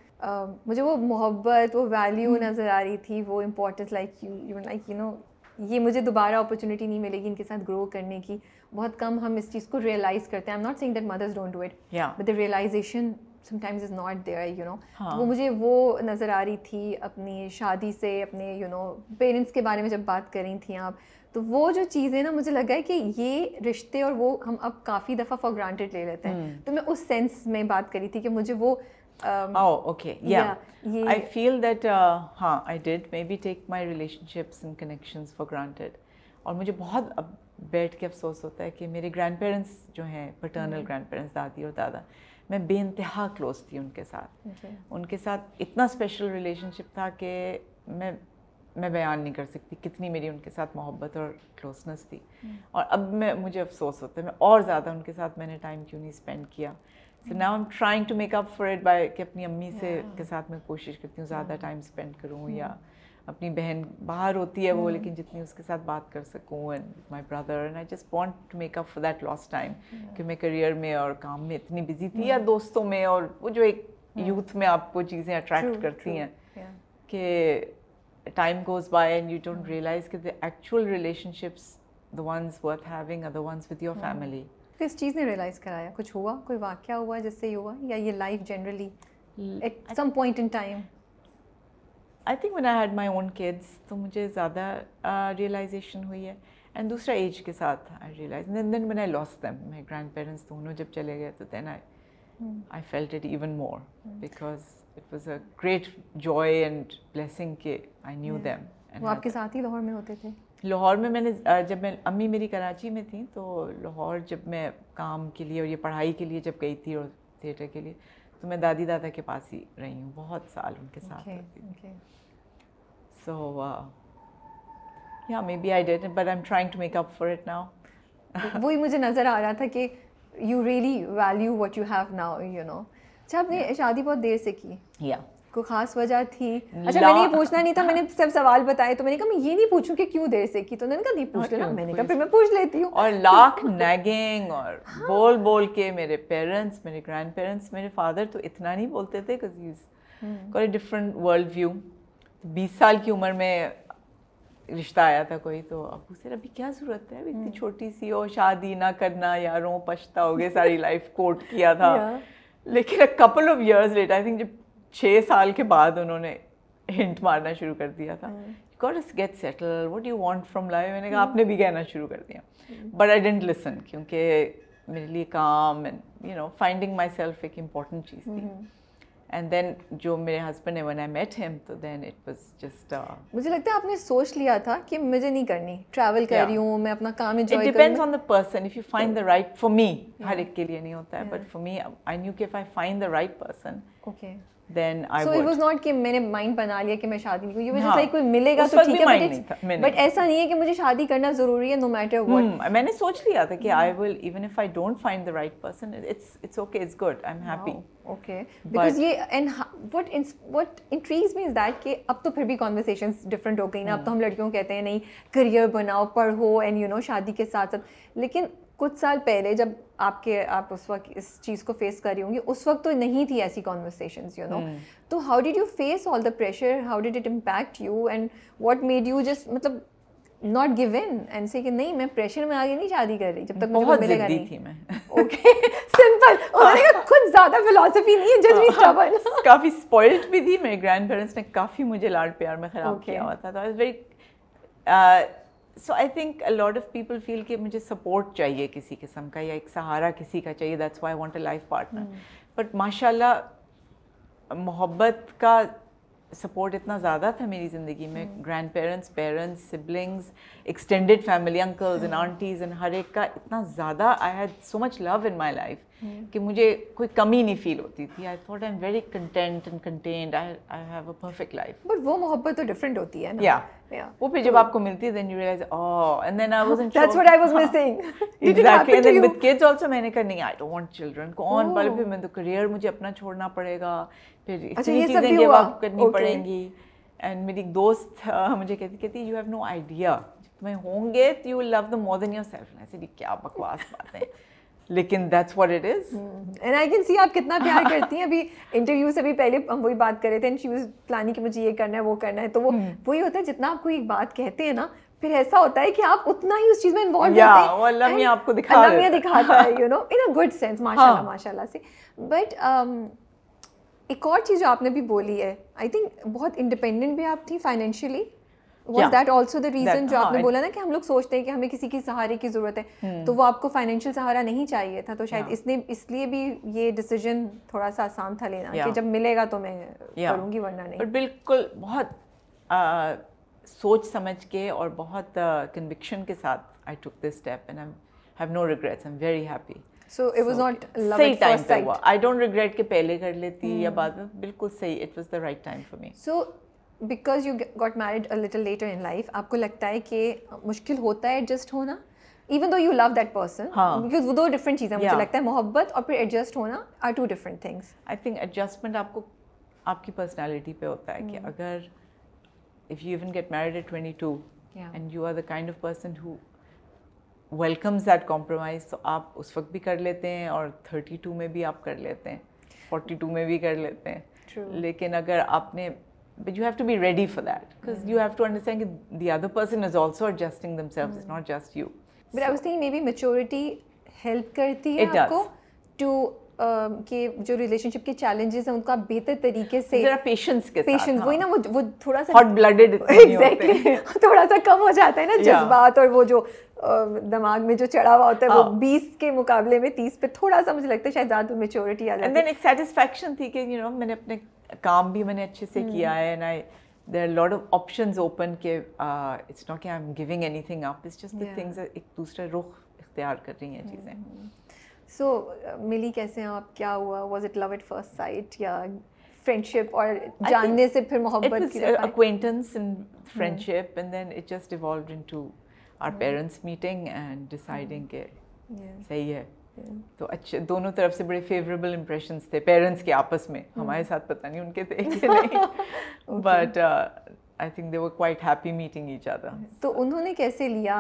مجھے وہ محبت وہ ویلیو نظر آ رہی تھی وہ importance like you you like you know یہ مجھے دوبارہ اپرچونیٹی نہیں ملے گی ان کے ساتھ گرو کرنے کی۔ بہت کم ہم اس چیز کو ریئلائز کرتے ہیں۔ Am not saying that mothers don't do it but the realization sometimes is not there you know وہ مجھے وہ نظر آ رہی تھی اپنی شادی سے اپنے یو نو پیرنٹس کے بارے میں جب بات کر رہی تھیں آپ تو وہ جو چیزیں نا مجھے لگا ہے کہ یہ رشتے اور وہ ہم اب کافی دفعہ فار گرانٹیڈ لے لیتے ہیں۔ تو میں اس سینس میں بات کری تھی کہ مجھے وہ اوکے آئی فیل دیٹ ہاں I did maybe take my relationships and connections for granted اور مجھے بہت اب بیٹھ کے افسوس ہوتا ہے کہ میرے گرینڈ پیرنٹس جو ہیں پٹرنل گرینڈ پیرنٹس دادی اور دادا میں بے انتہا کلوز تھی ان کے ساتھ۔ ان کے ساتھ اتنا اسپیشل ریلیشن شپ تھا کہ میں میں بیان نہیں کر سکتی کتنی میری ان کے ساتھ محبت اور کلوزنس تھی۔ اور اب میں مجھے افسوس ہوتا ہے میں اور زیادہ ان کے ساتھ میں نے ٹائم کیوں نہیں اسپینڈ کیا؟ So now am trying to make up for it by کہ اپنی امی سے کے ساتھ میں کوشش کرتی ہوں زیادہ ٹائم اسپینڈ کروں یا اپنی بہن باہر ہوتی ہے وہ لیکن جتنی اس کے ساتھ بات کر سکوں and my brother and I just want to make up for that last time کہ میں کریئر میں اور کام میں اتنی بزی تھی یا دوستوں میں اور وہ جو ایک یوتھ میں آپ کو چیزیں اٹریکٹ کرتی ہیں کہ time goes by and you don't realize کہ the actual relationships the ones worth having or the ones with your family کس چیز نے ریئلائز کرایا کچھ ہوا کوئی واقعہ ہوا جس سے یہ ہوا یا یہ life generally at some point in time I think when I had my own kids تو مجھے زیادہ ریئلائزیشن ہوئی ہے اینڈ دوسرا ایج کے ساتھ I realize then then when I lost them my grandparents دونوں جب چلے گئے تو then I I felt it even more because it was a great joy and blessing کہ آئی نیو دیم وہ آپ کے ساتھ ہی لاہور میں ہوتے تھے؟ لاہور میں میں نے جب میں امی میری کراچی میں تھیں تو لاہور جب میں کام کے لیے اور یہ پڑھائی کے لیے جب گئی تھی اور تھیٹر کے لیے تو میں دادی دادا کے پاس ہی رہی ہوں بہت سال ان کے ساتھ سو یا maybe I did but I am trying to make up for it now وہی مجھے نظر آ رہا تھا کہ you really value what you have now you know اچھا آپ نے شادی بہت دیر سے کی۔ یا کوئی خاص وجہ تھی؟ اچھا میں نے یہ پوچھنا نہیں تھا میں نے سب سوال بتائے تو میں نے کہا میں یہ نہیں پوچھوں کہ کیوں دیر سے کی؟ تو نے کہا نہیں پوچھ لینا۔ میں نے کہا پھر میں پوچھ لیتی ہوں۔ اور لاکھ نیگنگ اور بول بول کے میرے پیرنٹس میرے گرینڈ پیرنٹس میرے فادر تو اتنا نہیں بولتے تھے کوئی ڈفرنٹ ورلڈ ویو بیس سال کی عمر میں رشتہ آیا تھا کوئی تو ابو سے ابھی کیا ضرورت ہے؟ اتنی چھوٹی سی ہو شادی نہ کرنا یاروں پچھتا ہو گئے ساری لائف کوٹ کیا تھا۔ لیکن couple of years late I think جب چھ سال کے بعد انہوں نے ہنٹ مارنا شروع کر دیا تھا get settle what you want from life میں نے کہا آپ نے بھی کہنا شروع کر دیا۔ بٹ آئی ڈنٹ لسن کیونکہ میرے لیے کام and you know finding myself ایک امپورٹنٹ چیز تھی۔ اینڈ دین جو میرے ہسبینڈ نے ون آئی میٹ ہیم تو دین اٹ واز جسٹ مجھے لگتا ہے آپ نے سوچ لیا تھا کہ مجھے نہیں کرنی ٹریول کر رہی ہوں میں اپنا کام enjoy depends on the person if you find the right for me ہر ایک کے لیے نہیں ہوتا ہے but for me I knew کہ if I find the right person okay then I so it was not کہ میں نے مائنڈ بنا لیا کہ میں شادی نہیں کروں یہ کوئی ملے گا تو ٹھیک ہے بٹ ایسا نہیں ہے کہ مجھے شادی کرنا ضروری ہے نو میٹر وٹ میں نے سوچ لیا تھا کہ I will even if I don't find the right person it's it's okay it's good I am happy okay because یہ and what what entries means that کہ اب تو پھر بھی کانورسیشنس ڈفرینٹ ہو گئی نا اب تو ہم لڑکیوں کہتے ہیں نہیں کریئر بناؤ پڑھو اینڈ یو نو شادی کے ساتھ ساتھ لیکن کچھ سال پہلے جب آپ کے آپ اس وقت اس چیز کو فیس کر رہی ہوں گی۔ اس وقت تو نہیں تھی ایسی کانورسیشنس یو نو تو how did you face all the pressure how did it impact you and what made you just مطلب not give in and say کہ نہیں میں پریشر میں آگے نہیں شادی کر رہی جب تک مجھے ملے گا نہیں اوکے سمپل خود زیادہ فلسفی نہیں ہے بی اسٹبرن کافی اسپوائلڈ بھی تھی میرے گرینڈ پیرنٹس نے کافی مجھے لاڈ پیار میں خراب کیا ہوا تھا تو very so I think lot of people feel کہ مجھے سپورٹ چاہیے کسی قسم کا یا ایک سہارا کسی کا چاہیے that's why want a life partner but ماشاء اللہ محبت کا سپورٹ اتنا زیادہ تھا میری زندگی میں grandparents parents siblings extended family uncles and aunties and ہر ایک کا اتنا زیادہ I had so much love in my life کہ مجھے کوئی کمی نہیں فیل ہوتی تھی. I thought I am very content and contented I have a perfect life but وہ محبت تو ڈفرینٹ ہوتی ہے یا وہ پھر جب آپ کو ملتی ہے then you realize oh and then I was that's what I was missing exactly and then with also میں نے کہا نہیں آئی ڈونٹ وانٹ چلڈرن کون پھر میں تو کریئر مجھے اپنا چھوڑنا پڑے گا پھر اتنی چیزیں کرنی پڑیں گی اینڈ میری دوست مجھے کہتی کہتی یو ہیو نو آئیڈیا تمہیں ہوں گے تو you will love the more than yourself کیا بکواس باتیں لیکن that's what it is and I can see آپ کتنا پیار کرتی ہیں. ابھی انٹرویو سے بھی پہلے ہم وہی بات کر رہے تھے اینڈ شی واز پلاننگ کہ مجھے یہ کرنا ہے وہ کرنا ہے. تو وہ وہی ہوتا ہے جتنا آپ کو ایک بات کہتے ہیں نا پھر ایسا ہوتا ہے کہ آپ اتنا ہی اس چیز میں انوالو ہوتے ہیں اللہ میاں آپ کو دکھا اللہ میاں دکھاتا ہے you know in a good sense ماشاء اللہ ماشاء اللہ سے بٹ ایک اور چیز جو آپ نے بھی بولی ہے آئی تھنک بہت انڈیپینڈنٹ بھی آپ تھی financially was that also the reason جو آپ نے بولا نا کہ ہم لوگ سوچتے ہیں کہ ہمیں کسی کی سہارے کی ضرورت ہے تو وہ آپ کو فائنینشیل سہارا نہیں چاہیے تھا تو شاید اس نے اس لیے بھی یہ ڈیسیجن تھوڑا سا آسان تھا لینا کہ جب ملے گا تو میں کروں گی ورنہ نہیں بالکل بہت سوچ سمجھ کے اور بہت کنوکشن کے ساتھ I took this step and I have no regrets I am very happy so it was not صحیح ٹائم پہ ہوا آئی ڈونٹ ریگریٹ کہ پہلے کر لیتی یا بعد میں بالکل صحیح it was the right time for me so because you got married little later in life آپ کو لگتا ہے کہ مشکل ہوتا ہے ایڈجسٹ ہونا even though you love that person because وہ دو ڈفرنٹ چیزیں مجھے لگتا ہے محبت اور پھر ایڈجسٹ ہونا are two different things I think adjustment آپ کو آپ کی پرسنالٹی پہ ہوتا ہے کہ اگر if you even get married at twenty two and you are the kind of person who welcomes that compromise تو آپ اس وقت بھی کر لیتے ہیں اور تھرٹی ٹو میں بھی آپ کر لیتے ہیں فورٹی ٹو میں بھی کر لیتے ہیں لیکن اگر آپ نے but you have to be ready for that because you have to understand کہ the other person is also adjusting themself is not just you but I was think maybe maturity help کرتی ہے آپ کو to کہ جو relationship کے challenges ہیں ان کا بہتر طریقے سے پیشنس کے پیشنس وہی نا وہ تھوڑا سا ہاٹ بلڈیڈ ایگزیکٹلی تھوڑا سا کم ہو جاتا ہے نا جذبات اور وہ جو دماغ میں جو چڑھا ہوا ہوتا ہے وہ بیس کے مقابلے میں تیس پہ تھوڑا سا مجھے لگتا ہے شاید زیادہ میچورٹی آ جاتی ہے ایک سیٹسفیکشن تھی کہ یو نو میں نے اپنے کام بھی میں نے اچھے سے کیا ہے and I there are lot of options open کہ اٹس ناٹ کہ I am giving anything up it's just things ایک دوسرے رخ اختیار کر رہی ہیں چیزیں۔ سو ملی کیسے ہیں آپ؟ کیا ہوا؟ Was it love at first sight یا فرینڈ شپ اور جاننے سے پھر محبت کی acquaintance and friendship and then it just evolved into our parents meeting and deciding کہ صحیح ہے۔ تو اچھے دونوں طرف سے بڑے فیوریبل امپریشنس تھے پیرنٹس کے آپس میں۔ ہمارے ساتھ پتہ نہیں ان کے تھے کہ نہیں۔ But I think they were quite happy meeting each other تو انہوں نے کیسے لیا؟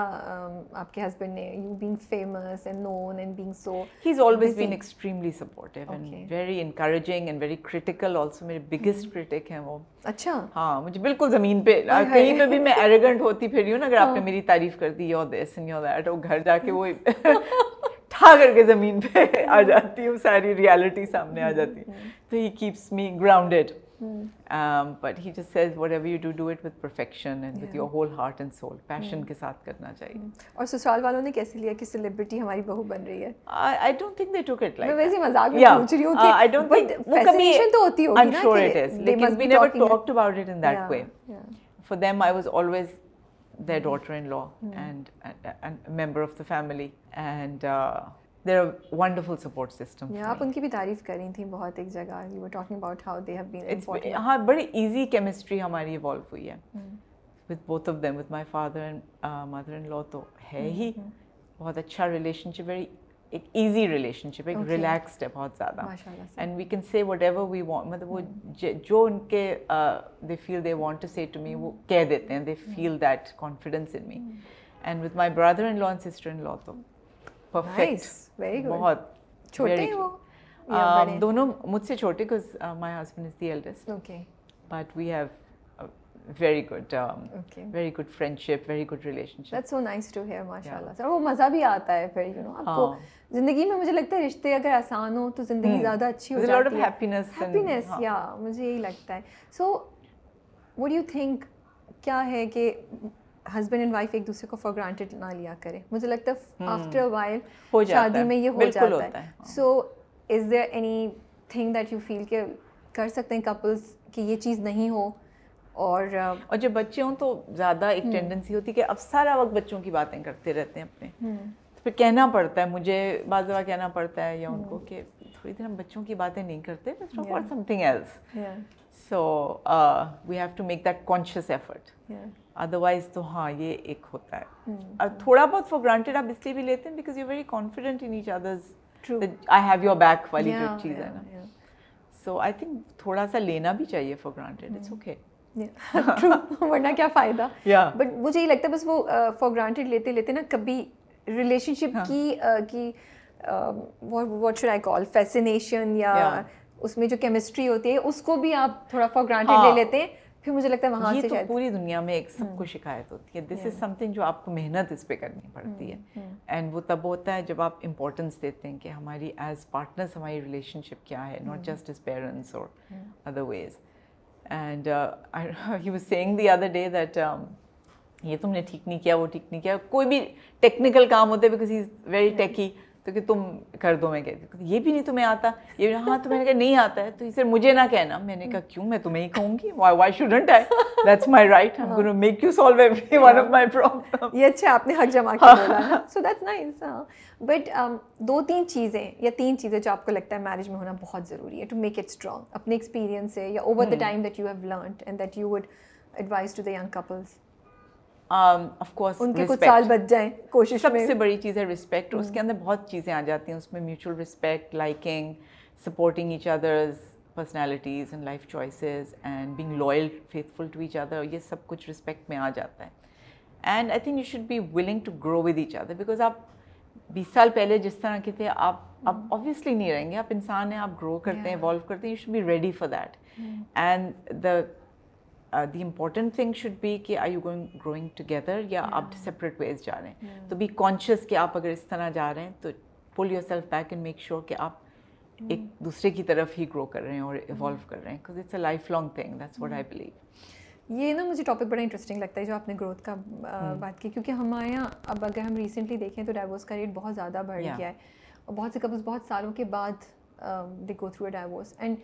آپ کے ہسبینڈ نے you being famous and known and being so he is always been extremely supportive and very encouraging and very critical also میرے biggest critic ہیں وہ۔ اچھا ہاں مجھے بالکل زمین پہ کہیں پہ بھی میں ایروگنٹ ہوتی پھر ہوں نا اگر آپ نے میری تعریف کر دی your this and your that وہ گھر جا کے وہ ٹھا کر کے زمین پہ آ جاتی ہوں ساری ریالٹی سامنے آ جاتی تو he keeps me grounded but he just says whatever you do do it with perfection and with your whole heart and soul passion کے ساتھ کرنا چاہیے۔ اور سسرال والوں نے کیسے لیا کہ سیلیبریٹی ہماری بہو بن رہی ہے؟ I don't think they took it like میں ویسے مذاق میں پوچھ رہی ہوں کہ آئی ڈونٹ تھنک فیسینیشن تو ہوتی ہوگی نا لیکن about it in that way. for them I was always their daughter-in-law and, and, and a member of the family and uh, they're a wonderful support system yeah آپ ان کی بھی تعریف کر رہی تھیں بہت ایک جگہ you were talking about how they have been important ہاں بڑی ایزی کیمسٹری ہماری ایوالو ہوئی ہے with both of them with my father and uh, mother-in-law تو ہے ہی بہت اچھا ریلیشن شپ ویری ایک ایزی ریلیشن شپ ایک ریلیکسڈ ہے بہت زیادہ۔ And we can say whatever we want مطلب وہ جو ان کے they feel they want to say to me وہ کہہ دیتے ہیں they feel that confidence in me and with my brother in law and sister in law تو پرفیکٹ بہت چھوٹے دونوں مجھ سے چھوٹے because my husband is the eldest but we have very good very good friendship very good relationship so nice to hear ماشاء اللہ سر وہ مزہ بھی آتا ہے پھر یو نو آپ کو زندگی میں مجھے لگتا ہے رشتے اگر آسان ہو تو زندگی زیادہ اچھی ہو جاتی ہے۔ ہیپینس ہیپینس یا مجھے یہی لگتا ہے۔ سو وٹ یو تھنک کیا ہے کہ ہسبینڈ اینڈ وائف ایک دوسرے کو فار گرانٹیڈ نہ لیا کرے؟ مجھے لگتا ہے آفٹر وائل شادی میں یہ ہو جاتا ہے۔ So is there anything that you feel کہ کر سکتے ہیں کپلس کہ یہ چیز نہیں ہو؟ اور اور جب بچے ہوں تو زیادہ ایک ٹینڈنسی ہوتی ہے کہ اب سارا وقت بچوں کی باتیں کرتے رہتے ہیں اپنے۔ پھر کہنا پڑتا ہے مجھے بعض دفعہ کہنا پڑتا ہے یا ان کو کہ تھوڑی دیر ہم بچوں کی باتیں نہیں کرتے something else so we have to make that conscious effort otherwise تو ہاں یہ ایک ہوتا ہے۔ اب تھوڑا بہت فار گرانٹیڈ آپ اس لیے بھی لیتے ہیں because you very confident in each others I have your back والی جو چیز ہے نا۔ سو آئی تھنک تھوڑا سا لینا بھی چاہیے فار گرانٹیڈ اٹس اوکے ورنہ کیا فائدہ. بٹ مجھے یہ لگتا ہے بس وہ فار گرانٹیڈ لیتے لیتے نا کبھی ریلیشن شپ ہاں۔ کی کی what should I call fascination یا. اس میں جو کیمسٹری ہوتی ہے اس کو بھی آپ تھوڑا فار گرانٹیڈ ہاں۔ لے لیتے ہیں پھر مجھے لگتا ہے وہاں سے شاید پوری دنیا میں ایک سب کو شکایت ہوتی ہے۔ دس از سم تھنگ جو آپ کو محنت اس پہ کرنی پڑتی ہے۔ اینڈ وہ تب ہوتا ہے جب آپ امپورٹنس دیتے ہیں کہ ہماری ایز پارٹنرس ہماری ریلیشن شپ کیا ہے ناٹ جسٹ ایز پیرنٹس اور other ways and he was saying the other day that یہ تم نے ٹھیک نہیں کیا وہ ٹھیک نہیں کیا۔ کوئی بھی ٹیکنیکل کام ہوتا ہے because he is very techie تو کہ تم کر دو میں کہتی یہ بھی نہیں تمہیں آتا۔ یہ ہاں تو میں نے کہا نہیں آتا ہے۔ تو اسے مجھے نہ کہنا۔ میں نے کہا کیوں؟ میں تمہیں ہی کہوں گی۔ Why shouldn't I that's my right I gonna make you solve every one of my problem یہ اچھا آپ نے حق جمع کیا بولا سو دیٹس نائس بٹ دو تین چیزیں یا تین چیزیں جو آپ کو لگتا ہے میرج میں ہونا بہت ضروری ہے ٹو میک اٹ اسٹرانگ اپنے ایکسپیرینس سے یا over the time that you have learned and that you would advise to the young couples of course ان کے کچھ سال بچ جائیں کوشش سب سے بڑی چیز ہے رسپیکٹ اس کے اندر بہت چیزیں آ جاتی ہیں اس میں mutual respect liking supporting each others personalities and life choices and being loyal faithful to each other یہ سب کچھ رسپیکٹ میں آ جاتا ہے۔ And I think you should be willing to grow with each other because آپ بیس سال پہلے جس طرح کے تھے آپ اب آبویسلی نہیں رہیں گے۔ آپ انسان ہیں آپ گرو کرتے ہیں ایوالو کرتے ہیں you should be ready for that and the the important thing should be کہ I you going growing together یا آپ سپریٹ ویز جا رہے ہیں تو بی کانشیس کہ آپ اگر اس طرح جا رہے ہیں تو pull yourself back and make sure کہ آپ ایک دوسرے کی طرف ہی گرو کر رہے ہیں اور ایوالو کر رہے ہیں because it's a life long thing that's what I believe یہ نا مجھے ٹاپک بڑا انٹرسٹنگ لگتا ہے جو آپ نے گروتھ کا بات کی کیونکہ ہمارے یہاں اب اگر ہم ریسنٹلی دیکھیں تو ڈائیورس کا ریٹ بہت زیادہ بڑھ گیا ہے اور بہت سے کپلس بہت سالوں کے بعد they go through a divorce and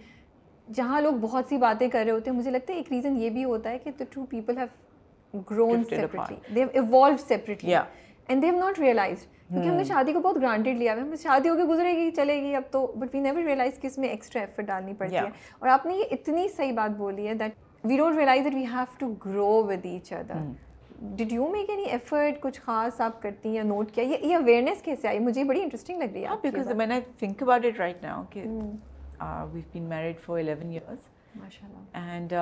جہاں لوگ بہت سی باتیں کر رہے ہوتے ہیں مجھے لگتا ہے ایک ریزن یہ بھی ہوتا ہے کہ the two people have grown separately they have evolve separately and they have not realise کیونکہ ہم نے شادی کو بہت گرانٹیڈ لیا ہوا ہے ہم شادی ہو کے گزرے گی چلے گی اب تو بٹ وی نیور ریئلائز کہ اس میں ایکسٹرا ایفرٹ ڈالنی پڑتی ہے اور آپ نے یہ اتنی صحیح بات بولی ہے that we don't realise that we have to grow with each other did you make any effort کچھ خاص آپ کرتی ہیں یا نوٹ کیا یہ اویئرنیس کیسے آئی مجھے بڑی انٹرسٹنگ لگ رہی ہے بیکاز میں نے think about it right now کہ we've been married for eleven years ماشاء اللہ and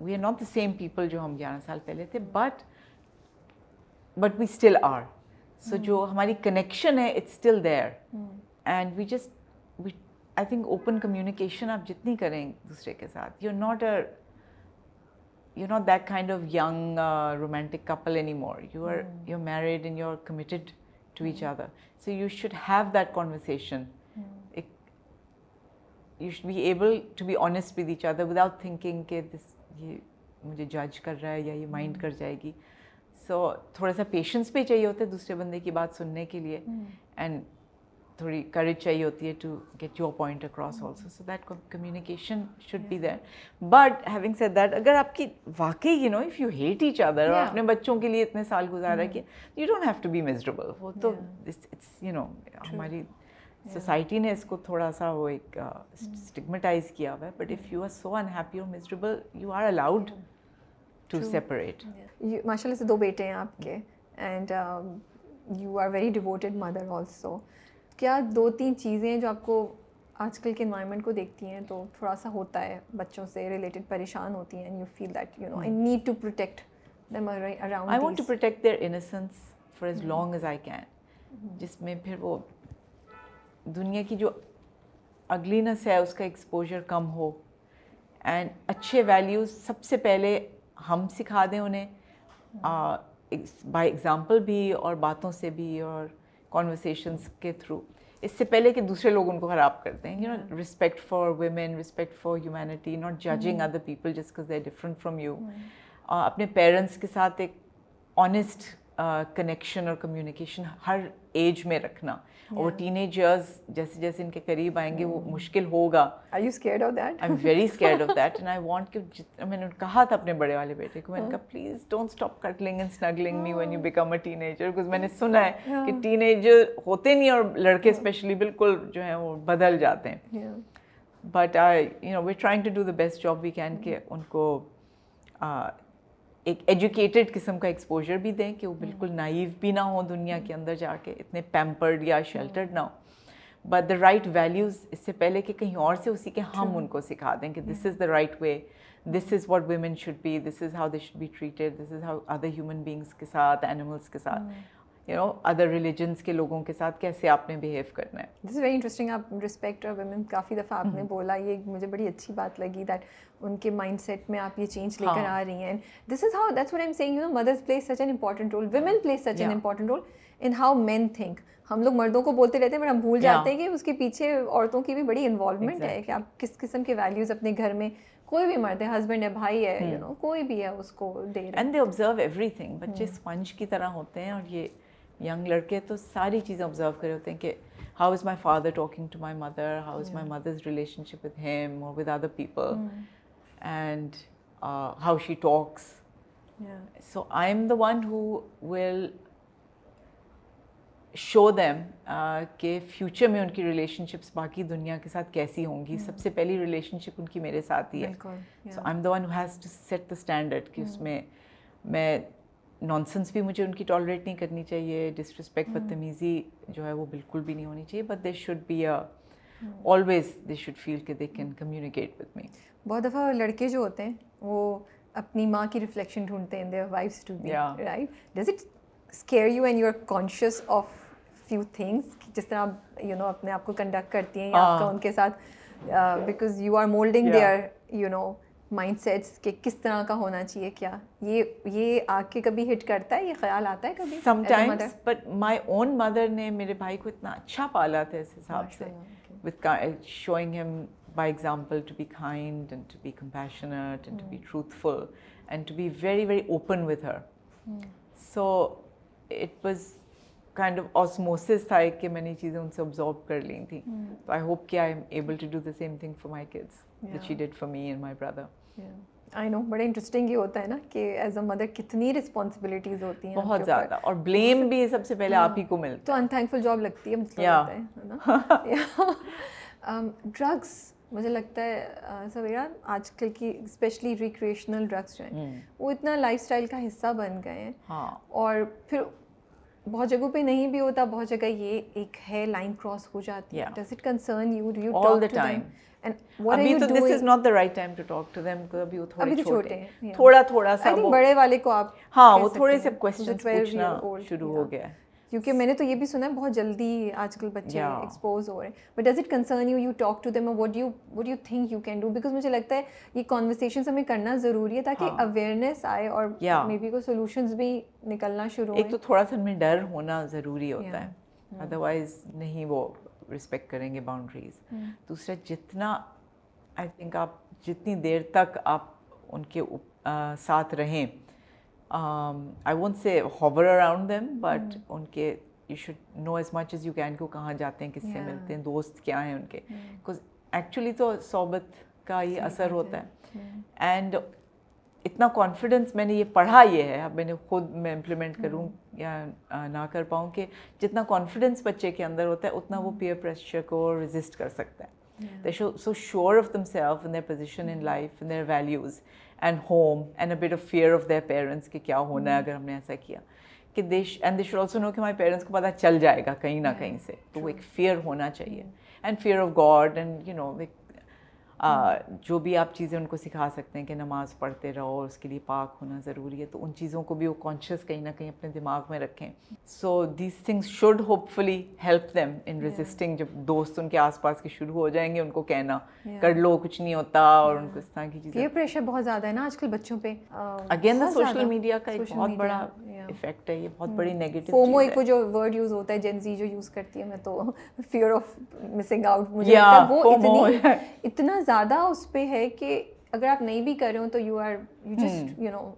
we are not the same people جو ہم گیارہ سال پہلے تھے but but we still are so جو ہماری کنیکشن ہے it's still there and we just we I think open communication آپ جتنی کریں دوسرے کے ساتھ you not a you not that kind of young romantic couple any more you are you married and you are committed to each other so you should have that conversation you should be able to be honest with each other without thinking کہ this یہ مجھے جج کر رہا ہے یا یہ mind کر جائے گی۔ سو تھوڑا سا پیشنس بھی چاہیے ہوتا ہے دوسرے بندے کی بات سننے کے لیے اینڈ تھوڑی کریج چاہیے ہوتی ہے to get your point across also so that communication should be there but having said that اگر آپ کی واقعی you know if you hate each other اور اپنے بچوں کے لیے اتنے سال گزارا کہ you don't have to be miserable وہ تو ہماری سوسائٹی نے اس کو تھوڑا سا وہ ایک اسٹگمیٹائز کیا ہوا ہے. But if you are so unhappy اور miserable you are allowed to separate ماشاء اللہ سے دو بیٹے ہیں آپ کے and you are very devoted mother also کیا دو تین چیزیں جو آپ کو آج کل کے انوائرمنٹ کو دیکھتی ہیں تو تھوڑا سا ہوتا ہے بچوں سے ریلیٹڈ پریشان ہوتی ہیں you feel that you know I need to protect them around I want to protect their innocence for as long as I can جس میں پھر وہ دنیا کی جو اگلینس ہے اس کا ایکسپوجر کم ہو۔ اینڈ اچھے ویلیوز سب سے پہلے ہم سکھا دیں انہیں۔ بائی ایگزامپل بھی اور باتوں سے بھی اور کانورسیشنس کے تھرو اس سے پہلے کہ دوسرے لوگ ان کو خراب کرتے ہیں you know respect for women respect for humanity not judging other people جس cause they different from you اپنے پیرنٹس کے ساتھ ایک آنیسٹ کنیکشن اور کمیونیکیشن ہر ایج میں رکھنا۔ اور ٹین ایجرز جیسے جیسے ان کے قریب آئیں گے وہ مشکل ہوگا۔ I am very scared of that and I want کہ میں نے کہا تھا اپنے بڑے والے بیٹے کو میں نے کہا please don't stop cuddling and snuggling me when you become a teenager because میں نے سنا ہے کہ ٹین ایجر ہوتے نہیں اور لڑکے اسپیشلی بالکل جو ہیں وہ بدل جاتے ہیں۔ But I you know we trying to do the best job we can کہ ان کو ایک ایجوکیٹڈ قسم کا ایکسپوجر بھی دیں کہ وہ بالکل نائیو بھی نہ ہوں دنیا کے اندر جا کے اتنے پیمپرڈ یا شیلٹرڈ نہ ہوں۔ بٹ دا رائٹ ویلیوز اس سے پہلے کہ کہیں اور سے اسی کے ہم ان کو سکھا دیں کہ this is the right way this is what women should be this is how they should be treated this is how other human beings کے ساتھ اینیملس کے ساتھ۔ یو نو ادر ریلیجنس کے لوگوں کے ساتھ کیسے آپ نے بہیو کرنا ہے؟ دس از ویری انٹرسٹنگ آپ رسپیکٹ اور ویمن کافی دفعہ آپ نے بولا یہ مجھے بڑی اچھی بات لگی دیٹ ان کے مائنڈ سیٹ میں آپ یہ چینج لے کر آ رہی ہیں. This is how that's what am seeing you know mothers play such an important role women play such an important role in how men think ہم لوگ مردوں کو بولتے رہتے ہیں بٹ ہم بھول جاتے ہیں کہ اس کے پیچھے عورتوں کی بھی بڑی انوالومنٹ ہے کہ آپ کس قسم کے ویلیوز اپنے گھر میں کوئی بھی مرد ہے ہسبینڈ ہے بھائی ہے یو نو کوئی بھی ہے اس کو they and they observe everything بچے اسپنج کی طرح ہوتے ہیں اور یہ ینگ لڑکے تو ساری چیزیں آبزرو کرے ہوتے ہیں کہ how is my father talking to my mother how is my mother's relationship with him اور with other people and how she talks so I am the one who will show them کہ future میں ان کی relationships باقی دنیا کے ساتھ کیسی ہوں گی سب سے پہلی ریلیشن شپ ان کی میرے ساتھ ہی ہے so I am the one has to set the standard کہ اس میں میں نانسنس بھی مجھے ان کی ٹالریٹ نہیں کرنی چاہیے ڈسرسپیکٹ بدتمیزی جو ہے وہ بالکل بھی نہیں ہونی چاہیے but they should be always they should feel کہ they can communicate with me بہت دفعہ لڑکے جو ہوتے ہیں وہ اپنی ماں کی ریفلیکشن ڈھونڈتے ہیں wives to be right does it scare you and you are conscious of few things جس طرح آپ یو نو اپنے آپ کو کنڈکٹ کرتی ہیں یا آپ کا ان کے ساتھ because you are moulding their you know mind sets کہ کس طرح کا ہونا چاہیے کیا؟ یہ یہ آ کے کبھی ہٹ کرتا ہے؟ یہ خیال آتا ہے کبھی؟ Sometimes but my own mother نے میرے بھائی کو اتنا اچھا پالا تھا اس حساب سے with showing him by example to be kind and to be compassionate and to be truthful and to be very very open with her so it was kind of osmosis تھا کہ میں نے چیزیں ان سے آبزرو کر لی تھیں تو آئی ہوپ کہ I am able to do the same thing for my kids that she did for me and my brother I know بڑا انٹرسٹنگ یہ ہوتا ہے نا کہ ایز اے مدر کتنی رسپانسبلٹیز ہوتی ہیں بہت زیادہ اور بلیم بھی سب سے پہلے آپ ہی کو ملتا تو ان تھینکفل جاب لگتی ہے ڈرگس مجھے لگتا ہے سویرا آج کل کی اسپیشلی ریکریشنل ڈرگس جو ہیں وہ اتنا لائف اسٹائل کا حصہ بن گئے ہیں۔ اور پھر بہت جگہوں پہ نہیں بھی ہوتا بہت جگہ یہ ایک ہے لائن کراس ہو جاتی ہے۔ Does it concern you you the time ابھی تو this is not the right time to talk to them ابھی وہ تھوڑے چھوٹے ہیں تھوڑا تھوڑا سا بڑے والے کو آپ ہاں وہ تھوڑے سے کوسچنز پوچھنا شروع ہو گیا ہے کیونکہ میں نے تو یہ بھی سنا ہے بہت جلدی آج کل بچے ایکسپوز ہو رہے ہیں but does it concern you you talk to them what you what you think you can do because مجھے لگتا ہے یہ کانورسیشنس ہمیں کرنا ضروری ہے تاکہ اویئرنیس آئے اور مے بی کوئی سولوشنز بھی نکلنا شروع ایک تو تھوڑا سا ہمیں ڈر ہونا ضروری ہوتا ہے ادر وائز نہیں وہ رسپیکٹ کریں گے باؤنڈریز دوسرا جتنا آئی تھنک آپ جتنی دیر تک آپ ان کے ساتھ رہیں I won't say hover around them but ان کے you should know as much as you can کہ وہ کہاں جاتے ہیں کس سے ملتے ہیں دوست کیا ہیں ان کے بکاز ایکچولی تو صحبت کا یہ اثر ہوتا ہے اینڈ اتنا کانفیڈنس میں نے یہ پڑھا یہ ہے اب میں نے خود میں امپلیمنٹ کروں یا نہ کر پاؤں کہ جتنا کانفیڈنس بچے کے اندر ہوتا ہے اتنا وہ پیئر پریشر کو ریزسٹ کر سکتا ہے۔ They show so sure of themself in their position in life in their values and home and a bit of fear of their parents کہ کیا ہونا ہے اگر ہم نے ایسا کیا۔ کہ دیش and they should also know کہ ہمارے پیرنٹس کو پتہ چل جائے گا کہیں نہ کہیں سے۔ تو وہ ایک فیئر ہونا چاہیے۔ And fear of God and you know جو بھی آپ چیزیں ان کو سکھا سکتے ہیں کہ نماز پڑھتے رہو اور اس کے لیے پاک ہونا ضروری ہے تو ان چیزوں کو بھی وہ کانشیس کہیں نہ کہیں اپنے دماغ میں رکھیں۔ So these things should hopefully help them in resisting جب دوست ان کے آس پاس کے شروع ہو جائیں گے ان کو کہنا کر لو کچھ نہیں ہوتا اور ان کو اس طرح کی چیزیں۔ یہ پریشر بہت زیادہ ہے نا آج کل بچوں پہ۔ اگین دا سوشل میڈیا کا ایک بہت بڑا افیکٹ ہے یہ بہت بڑی نیگیٹو فومو ایک جو ورڈ یوز ہوتا ہے جین زی جو یوز کرتی ہے میں تو فیئر آف مسنگ آؤٹ مجھے وہ اتنا زیادہ اس پہ ہے کہ اگر آپ نہیں بھی کر رہے ہو تو you are you just you know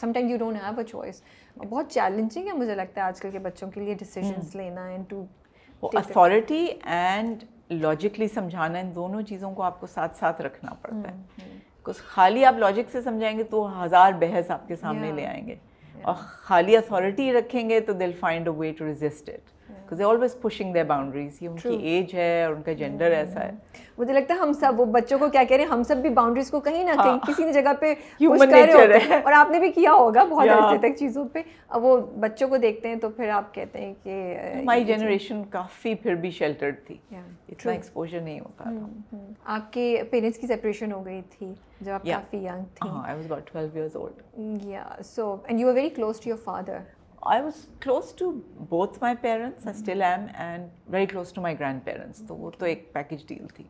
some time you don't have a choice بہت چیلنجنگ ہے مجھے لگتا ہے آج کل کے بچوں کے لیے ڈیسیجنس لینا and to authority and logically سمجھانا ان دونوں چیزوں کو آپ کو ساتھ ساتھ رکھنا پڑتا ہے۔ بکاز خالی آپ لاجک سے سمجھائیں گے تو ہزار بحث آپ کے سامنے لے آئیں گے۔ اور خالی اتھارٹی رکھیں گے تو they'll find a way to resist it they always pushing the boundaries یہ ان کی ایج ہے اور ان کا جینڈر ایسا ہے. مجھے لگتا ہے ہم سب وہ بچوں کو کیا کہہ رہے ہیں ہم سب بھی باؤنڈریز کو کہیں نہ کہیں ہاں. کسی نے جگہ پہ اور آپ نے بھی کیا ہوگا بہت عرصے تک چیزوں پہ۔ اب وہ بچوں کو دیکھتے ہیں تو پھر آپ کہتے ہیں کہ مائی جنریشن کافی پھر بھی شیلٹرڈ تھی۔ اتنا ایکسپوجر نہیں ہوتا تھا آپ کے پیرنٹس کی سپریشن ہو گئی تھی جب آپ کافی ینگ تھی ہاں I was about 12 years old یا so and you are very close to your father I was close to both my parents I still am and very close to my grandparents تو وہ تو ایک package deal تھی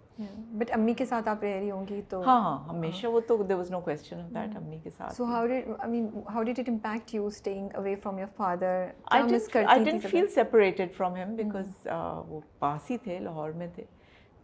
but امی کے ساتھ آپ رہ رہی ہوں گی تو ہاں ہاں ہمیشہ وہ تو there was no question of that امی کے ساتھ so how did I mean how did it impact you staying away from your father I didn't I didn't feel separated from him because وہ پاس ہی تھے لاہور میں تھے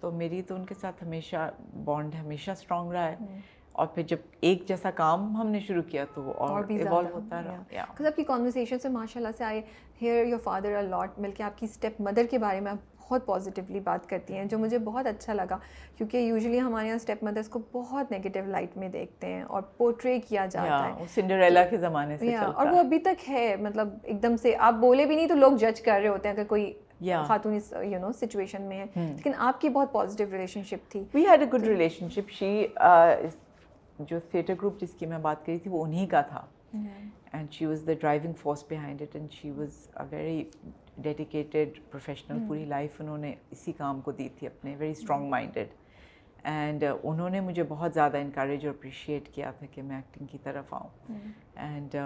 تو میری تو ان کے ساتھ ہمیشہ بانڈ ہمیشہ اسٹرانگ رہا ہے اور پھر جب ایک جیسا کام ہم نے شروع کیا تو وہ اور ایوالو ہوتا رہا۔ آپ کی کانورسیشن سے ماشاء اللہ سے آئے ہیئر یور فادر الاٹ مل کے آپ کی اسٹیپ مدر کے بارے میں بہت پازیٹیولی بات کرتی ہیں جو مجھے بہت اچھا لگا۔ کیونکہ یوزلی ہمارے یہاں اسٹیپ مدرس کو بہت نگیٹیو لائٹ میں دیکھتے ہیں اور پورٹری کیا جاتا ہے۔ سنڈریلا کے زمانے سے اور وہ ابھی تک ہے مطلب ایک دم سے آپ بولے بھی نہیں تو لوگ جج کر رہے ہوتے ہیں اگر کوئی خاتون اس یو نو سچویشن میں ہے۔ hmm. لیکن آپ کی بہت پازیٹیو ریلیشن شپ تھی we had a good relationship she جو تھیٹر گروپ جس کی میں بات کری تھی وہ انہیں کا تھا. And she was the driving force behind it and she was a very dedicated professional پوری لائف انہوں نے اسی کام کو دی تھی اپنے ویری اسٹرانگ مائنڈیڈ اینڈ انہوں نے مجھے بہت زیادہ انکریج اور اپریشیٹ کیا تھا کہ میں ایکٹنگ کی طرف آؤں. And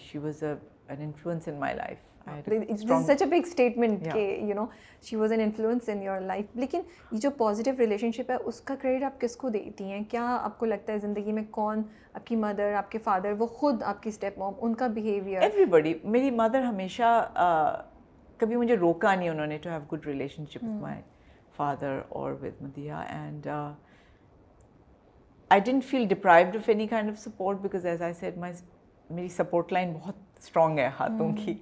she was a an influence in my life you know she was an influence in your life لیکن یہ جو پازیٹیو ریلیشن شپ ہے اس کا کریڈٹ آپ کس کو دیتی ہیں کیا آپ کو لگتا ہے زندگی میں کون آپ کی مدر آپ کے فادر وہ خود آپ کی اسٹیپ موم ان کا بیہیویئر ایوری بڈی میری مدر ہمیشہ کبھی مجھے روکا نہیں انہوں نے to have good relationship with my father اور with media and I didn't feel deprived of any kind of support because as I said my میری سپورٹ لائن بہت اسٹرانگ ہے ہاتھوں کی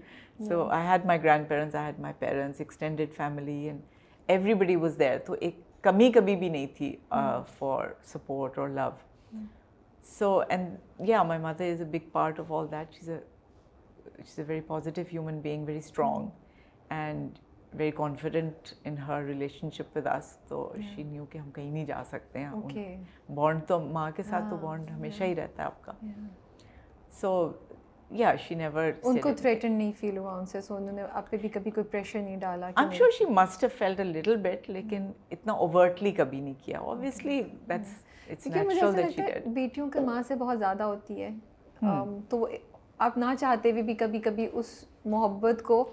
so I had my grandparents I had my parents extended family and everybody was there تو ایک کمی کبھی بھی نہیں تھی فار سپورٹ اور love so and yeah my mother is a big part of all that she's a a very positive human being very strong and very confident in her relationship with us تو she knew کہ ہم کہیں نہیں جا سکتے ہیں. Bond تو ماں کے ساتھ تو ah, بانڈ ہمیشہ ہی رہتا ہے آپ کا. سو یا شی نیور ان کو تھریٹن نہیں فیل ہوا ان سے سو انہوں نے آپ پہ بھی کبھی کوئی پریشر نہیں ڈالا I am sure she must have a little لیکن hmm. اتنا اوورٹلی کبھی نہیں کیا۔ That's hmm. بیٹیوں ماں سے بہت زیادہ ہوتی ہے۔ تو آپ نہ چاہتے ہوئے بھی کبھی کبھی اس محبت کو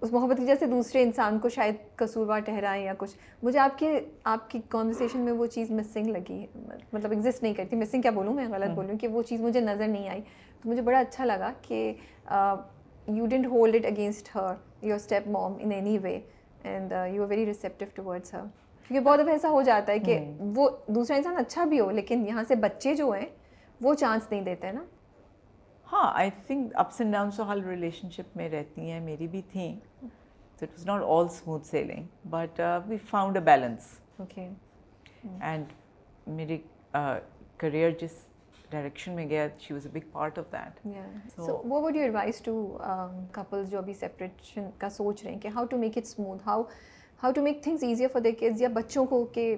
اس محبت کی جیسے دوسرے انسان کو شاید قصوروار ٹھہرائیں یا کچھ۔ مجھے آپ کے آپ کی کانورسیشن میں وہ چیز مسنگ لگی مطلب ایگزسٹ نہیں کرتی۔ مسنگ کیا بولوں میں؟ غلط بولوں کہ وہ چیز مجھے نظر نہیں آئی۔ تو مجھے بڑا اچھا لگا کہ you didn't hold it against her your step mom in any way and you are very receptive towards her کیونکہ بہت دفعہ ایسا ہو جاتا ہے کہ وہ دوسرا انسان اچھا بھی ہو لیکن یہاں سے بچے جو ہیں وہ چانس نہیں دیتے نا ہاں I think ups and downs Hare relationship میں رہتی ہیں میری بھی تھیں تو it was not all smooth sailing but we found a balance okay and میرے کریئر جس ڈائریکشن میں گیا she was a big part of that so what you advise to couples جو ابھی سیپریشن کا سوچ رہے ہیں کہ how to make it smooth how how to make things easier for the kids یا بچوں کو کہ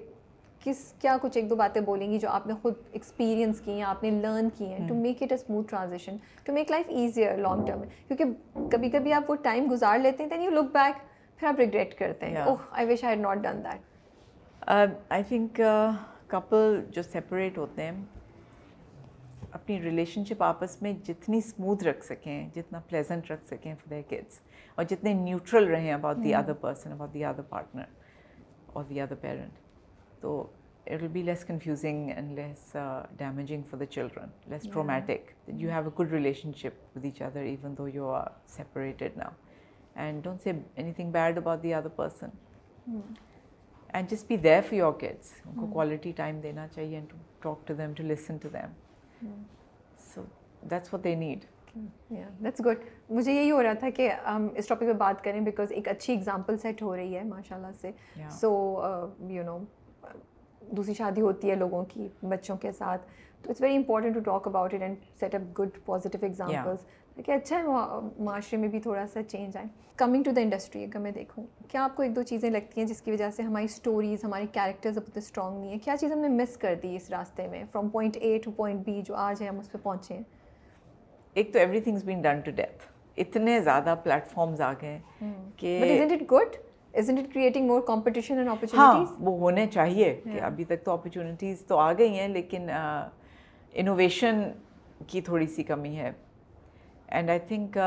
کس کیا کچھ ایک دو باتیں بولیں گی جو آپ نے خود ایکسپیرینس کی ہیں آپ نے لرن کی ہیں to make it a smooth transaction to make life easier long term کیونکہ کبھی کبھی آپ وہ ٹائم گزار لیتے ہیں دین یو لک بیک پھر آپ ریگریٹ کرتے ہیں. اوہ I wish I had not done that I think couple جو سیپریٹ ہوتے ہیں اپنی ریلیشن شپ آپس میں جتنی اسموتھ رکھ سکیں جتنا پلیزنٹ رکھ سکیں فور دیئر کڈس اور جتنے نیوٹرل رہیں about the other person about the other partner اور دی ادر پیرنٹ تو it will be less confusing and less damaging for the children less traumatic you have a good relationship with each other even though you are separated now and don't see anything bad about the other person and just be there for your kids ان کو hmm. Quality time دینا چاہیے talk to them to listen to them so that's what they need that's good مجھے یہی ہو رہا تھا کہ ہم اس topic پہ بات کریں بیکاز ایک اچھی ایگزامپل سیٹ ہو رہی ہے ماشاء اللہ سے سو یو نو دوسری شادی ہوتی ہے لوگوں کی بچوں کے ساتھ. تو it's very important to talk about it and set up good positive examples کہ اچھا ہے معاشرے میں بھی تھوڑا سا چینج آئے۔ کمنگ ٹو دا انڈسٹری اگر میں دیکھوں کیا آپ کو ایک دو چیزیں لگتی ہیں جس کی وجہ سے ہماری اسٹوریز ہماری کیریکٹرز اتنے اسٹرانگ نہیں ہیں؟ کیا چیز ہم نے مس کر دی اس راستے میں؟ From point A to point B جو آج ہے ہم اس پہ پہنچے ہیں۔ ایک تو everything's been done to death اتنے زیادہ پلیٹ فارمز آ گئے کہ اٹ گڈ ہاں وہ ہونے چاہیے کہ ابھی تک تو اپرچونیٹیز تو آ گئی ہیں لیکن انوویشن کی تھوڑی سی کمی ہے۔ And I think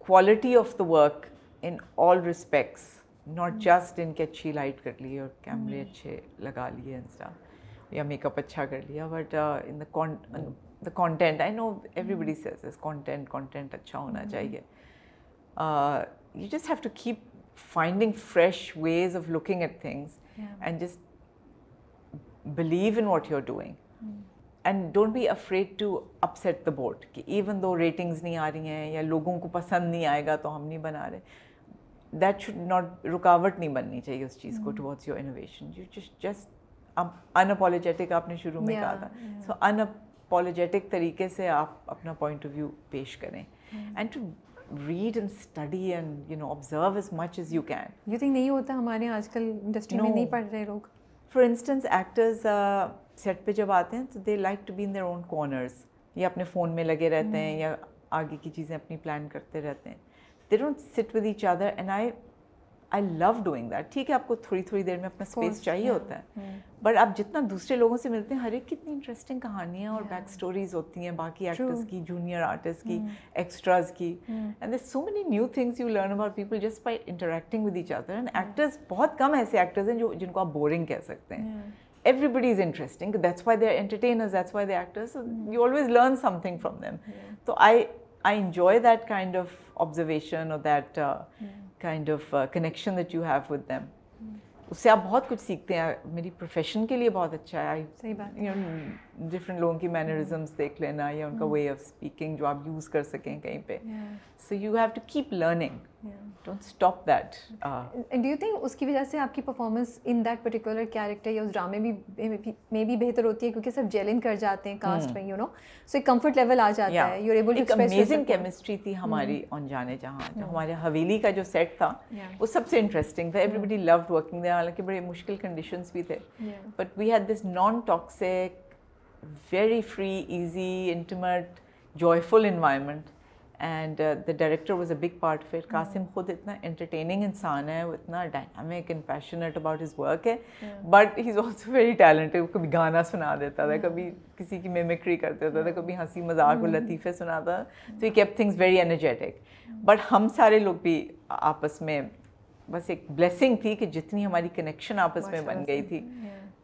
quality of the work in all respects not just in کے اچھی لائٹ کر لی اور کیمرے اچھے لگا لیے انسٹا یا میک اپ اچھا کر لیا but in the content I know everybody says content content اچھا ہونا چاہیے you just have to keep finding fresh ways of looking at things and just believe in what you are doing and don't be afraid to upset the board کہ even though ratings نہیں آ رہی ہیں یا لوگوں کو پسند نہیں آئے گا تو ہم نہیں بنا رہے دیٹ شوڈ ناٹ رکاوٹ نہیں بننی چاہیے اس چیز کو towards your innovation you just just unapologetic آپ نے شروع میں کہا تھا سو ان اپالوجیٹک طریقے سے آپ اپنا پوائنٹ آف ویو پیش کریں and to read and study and you know observe as much as you can you think نہیں ہوتا ہمارے آج کل انڈسٹری میں نہیں پڑھ رہے لوگ فار انسٹنس ایکٹرز سیٹ پہ جب آتے ہیں تو they like to be in their own corners یا اپنے فون میں لگے رہتے ہیں یا آگے کی چیزیں اپنی پلان کرتے رہتے ہیں۔ They don't sit with each other and I I love doing that ٹھیک ہے آپ کو تھوڑی تھوڑی دیر میں اپنا اسپیس چاہیے ہوتا ہے۔ بٹ آپ جتنا دوسرے لوگوں سے ملتے ہیں ہر ایک کتنی انٹرسٹنگ کہانیاں اور بیک اسٹوریز ہوتی ہیں باقی ایکٹرس کی جونیئر آرٹسٹ کی ایکسٹراز کی۔ And there so many new things you learn about people just by interacting with each other and actors بہت کم ایسے ایکٹرز ہیں جو جن کو آپ بورنگ کہہ سکتے ہیں۔ Everybody is interesting that's why they are entertainers that's why they actors you always learn something from them تو I I enjoy that kind of observation اور that kind of connection that you have with them اس سے آپ بہت کچھ سیکھتے ہیں. میری profession کے لیے بہت اچھا ہے. صحیح بات. ڈفرینٹ لوگوں کی مینرزمس دیکھ لینا یا ان کا وے آف اسپیکنگ جو آپ یوز کر سکیں کہیں پہ so you have to keep learning don't stop that do you think اس کی وجہ سے آپ کی performance in that particular character یا اس ڈرامے بھی میں بھی بہتر ہوتی ہے کیونکہ سب جیلن کر جاتے ہیں کاسٹ میں یو نو سو ایک کمفرٹ لیول آ جاتا ہے یو ایبل امیزنگ کیمسٹری تھی ہماری آن جانے جہاں ہمارے حویلی کا جو سیٹ تھا وہ سب سے انٹرسٹنگ تھا ایوری بڈی لوڈ ورکنگ حالانکہ بڑے مشکل کنڈیشنس بھی تھے but we had this non toxic very free easy intimate joyful environment and the director was a big part of it Qasim خود اتنا انٹرٹیننگ انسان ہے وہ اتنا dynamic and passionate about his work ہے but he is also very talented کبھی گانا سنا دیتا تھا کبھی کسی کی میمکری کر دیتا تھا کبھی ہنسی مذاق و لطیفے سناتا تھا تو he keep things very energetic but ہم سارے لوگ بھی آپس میں بس ایک بلیسنگ تھی کہ جتنی ہماری کنیکشن آپس میں بن گئی تھی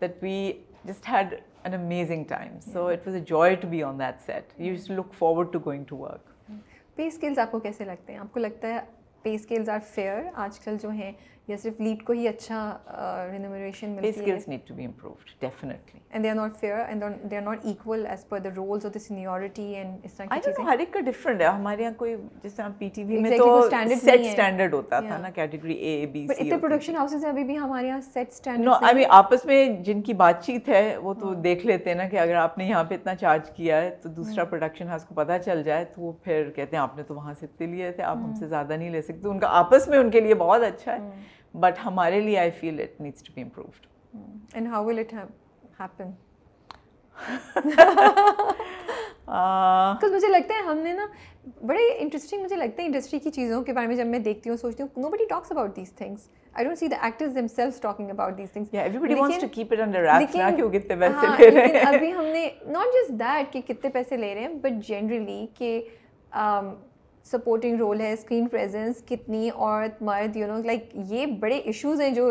that we just had amazing time so it was a joy to be on that set you look forward to going to work pay scales آپ کو کیسے لگتے ہیں آپ کو لگتا ہے پے اسکلز آر فیئر آج کل جو ہیں یا صرف لیڈ کو ہی اچھا remuneration pay scales need to be improved definitely and they are not fair and they are not equal as per the roles اور دا سینیورٹی اینڈ اس طرح کی چیزیں ہر ایک کا ڈفرینٹ ہے ہمارے یہاں کوئی جس طرح پی ٹی وی میں تو سیٹ اسٹینڈرڈ ہوتا تھا نا کیٹیگری اے بی بٹ اتنے پروڈکشن ہاؤسز ہیں ابھی بھی ہمارے یہاں سیٹ اسٹینڈرڈ نو ابھی آپس میں جن کی بات چیت ہے وہ تو دیکھ لیتے ہیں نا کہ اگر آپ نے یہاں پہ اتنا چارج کیا ہے تو دوسرا پروڈکشن ہاؤس کو پتہ چل جائے تو وہ پھر کہتے ہیں آپ نے تو وہاں سے اتنے لیے تھے آپ ہم سے زیادہ نہیں لے سکتے ان کا آپس میں ان کے لیے بہت اچھا ہے بٹ ہمارے لیے I feel it needs to be improved and how will it happen مجھے لگتا ہے ہم نے نا بڑے انٹرسٹنگ مجھے لگتا ہے انڈسٹری کی چیزوں کے بارے میں جب میں دیکھتی ہوں سوچتی ہوں nobody talks about these things I don't see the actors themselves talking about these things ابھی ہم نے ناٹ جسٹ دیٹ کہ کتنے پیسے لے رہے ہیں بٹ جنرلی کہ سپورٹنگ رول ہے اسکرین پریزنس کتنی عورت مرد یو نو لائک یہ بڑے ایشوز ہیں جو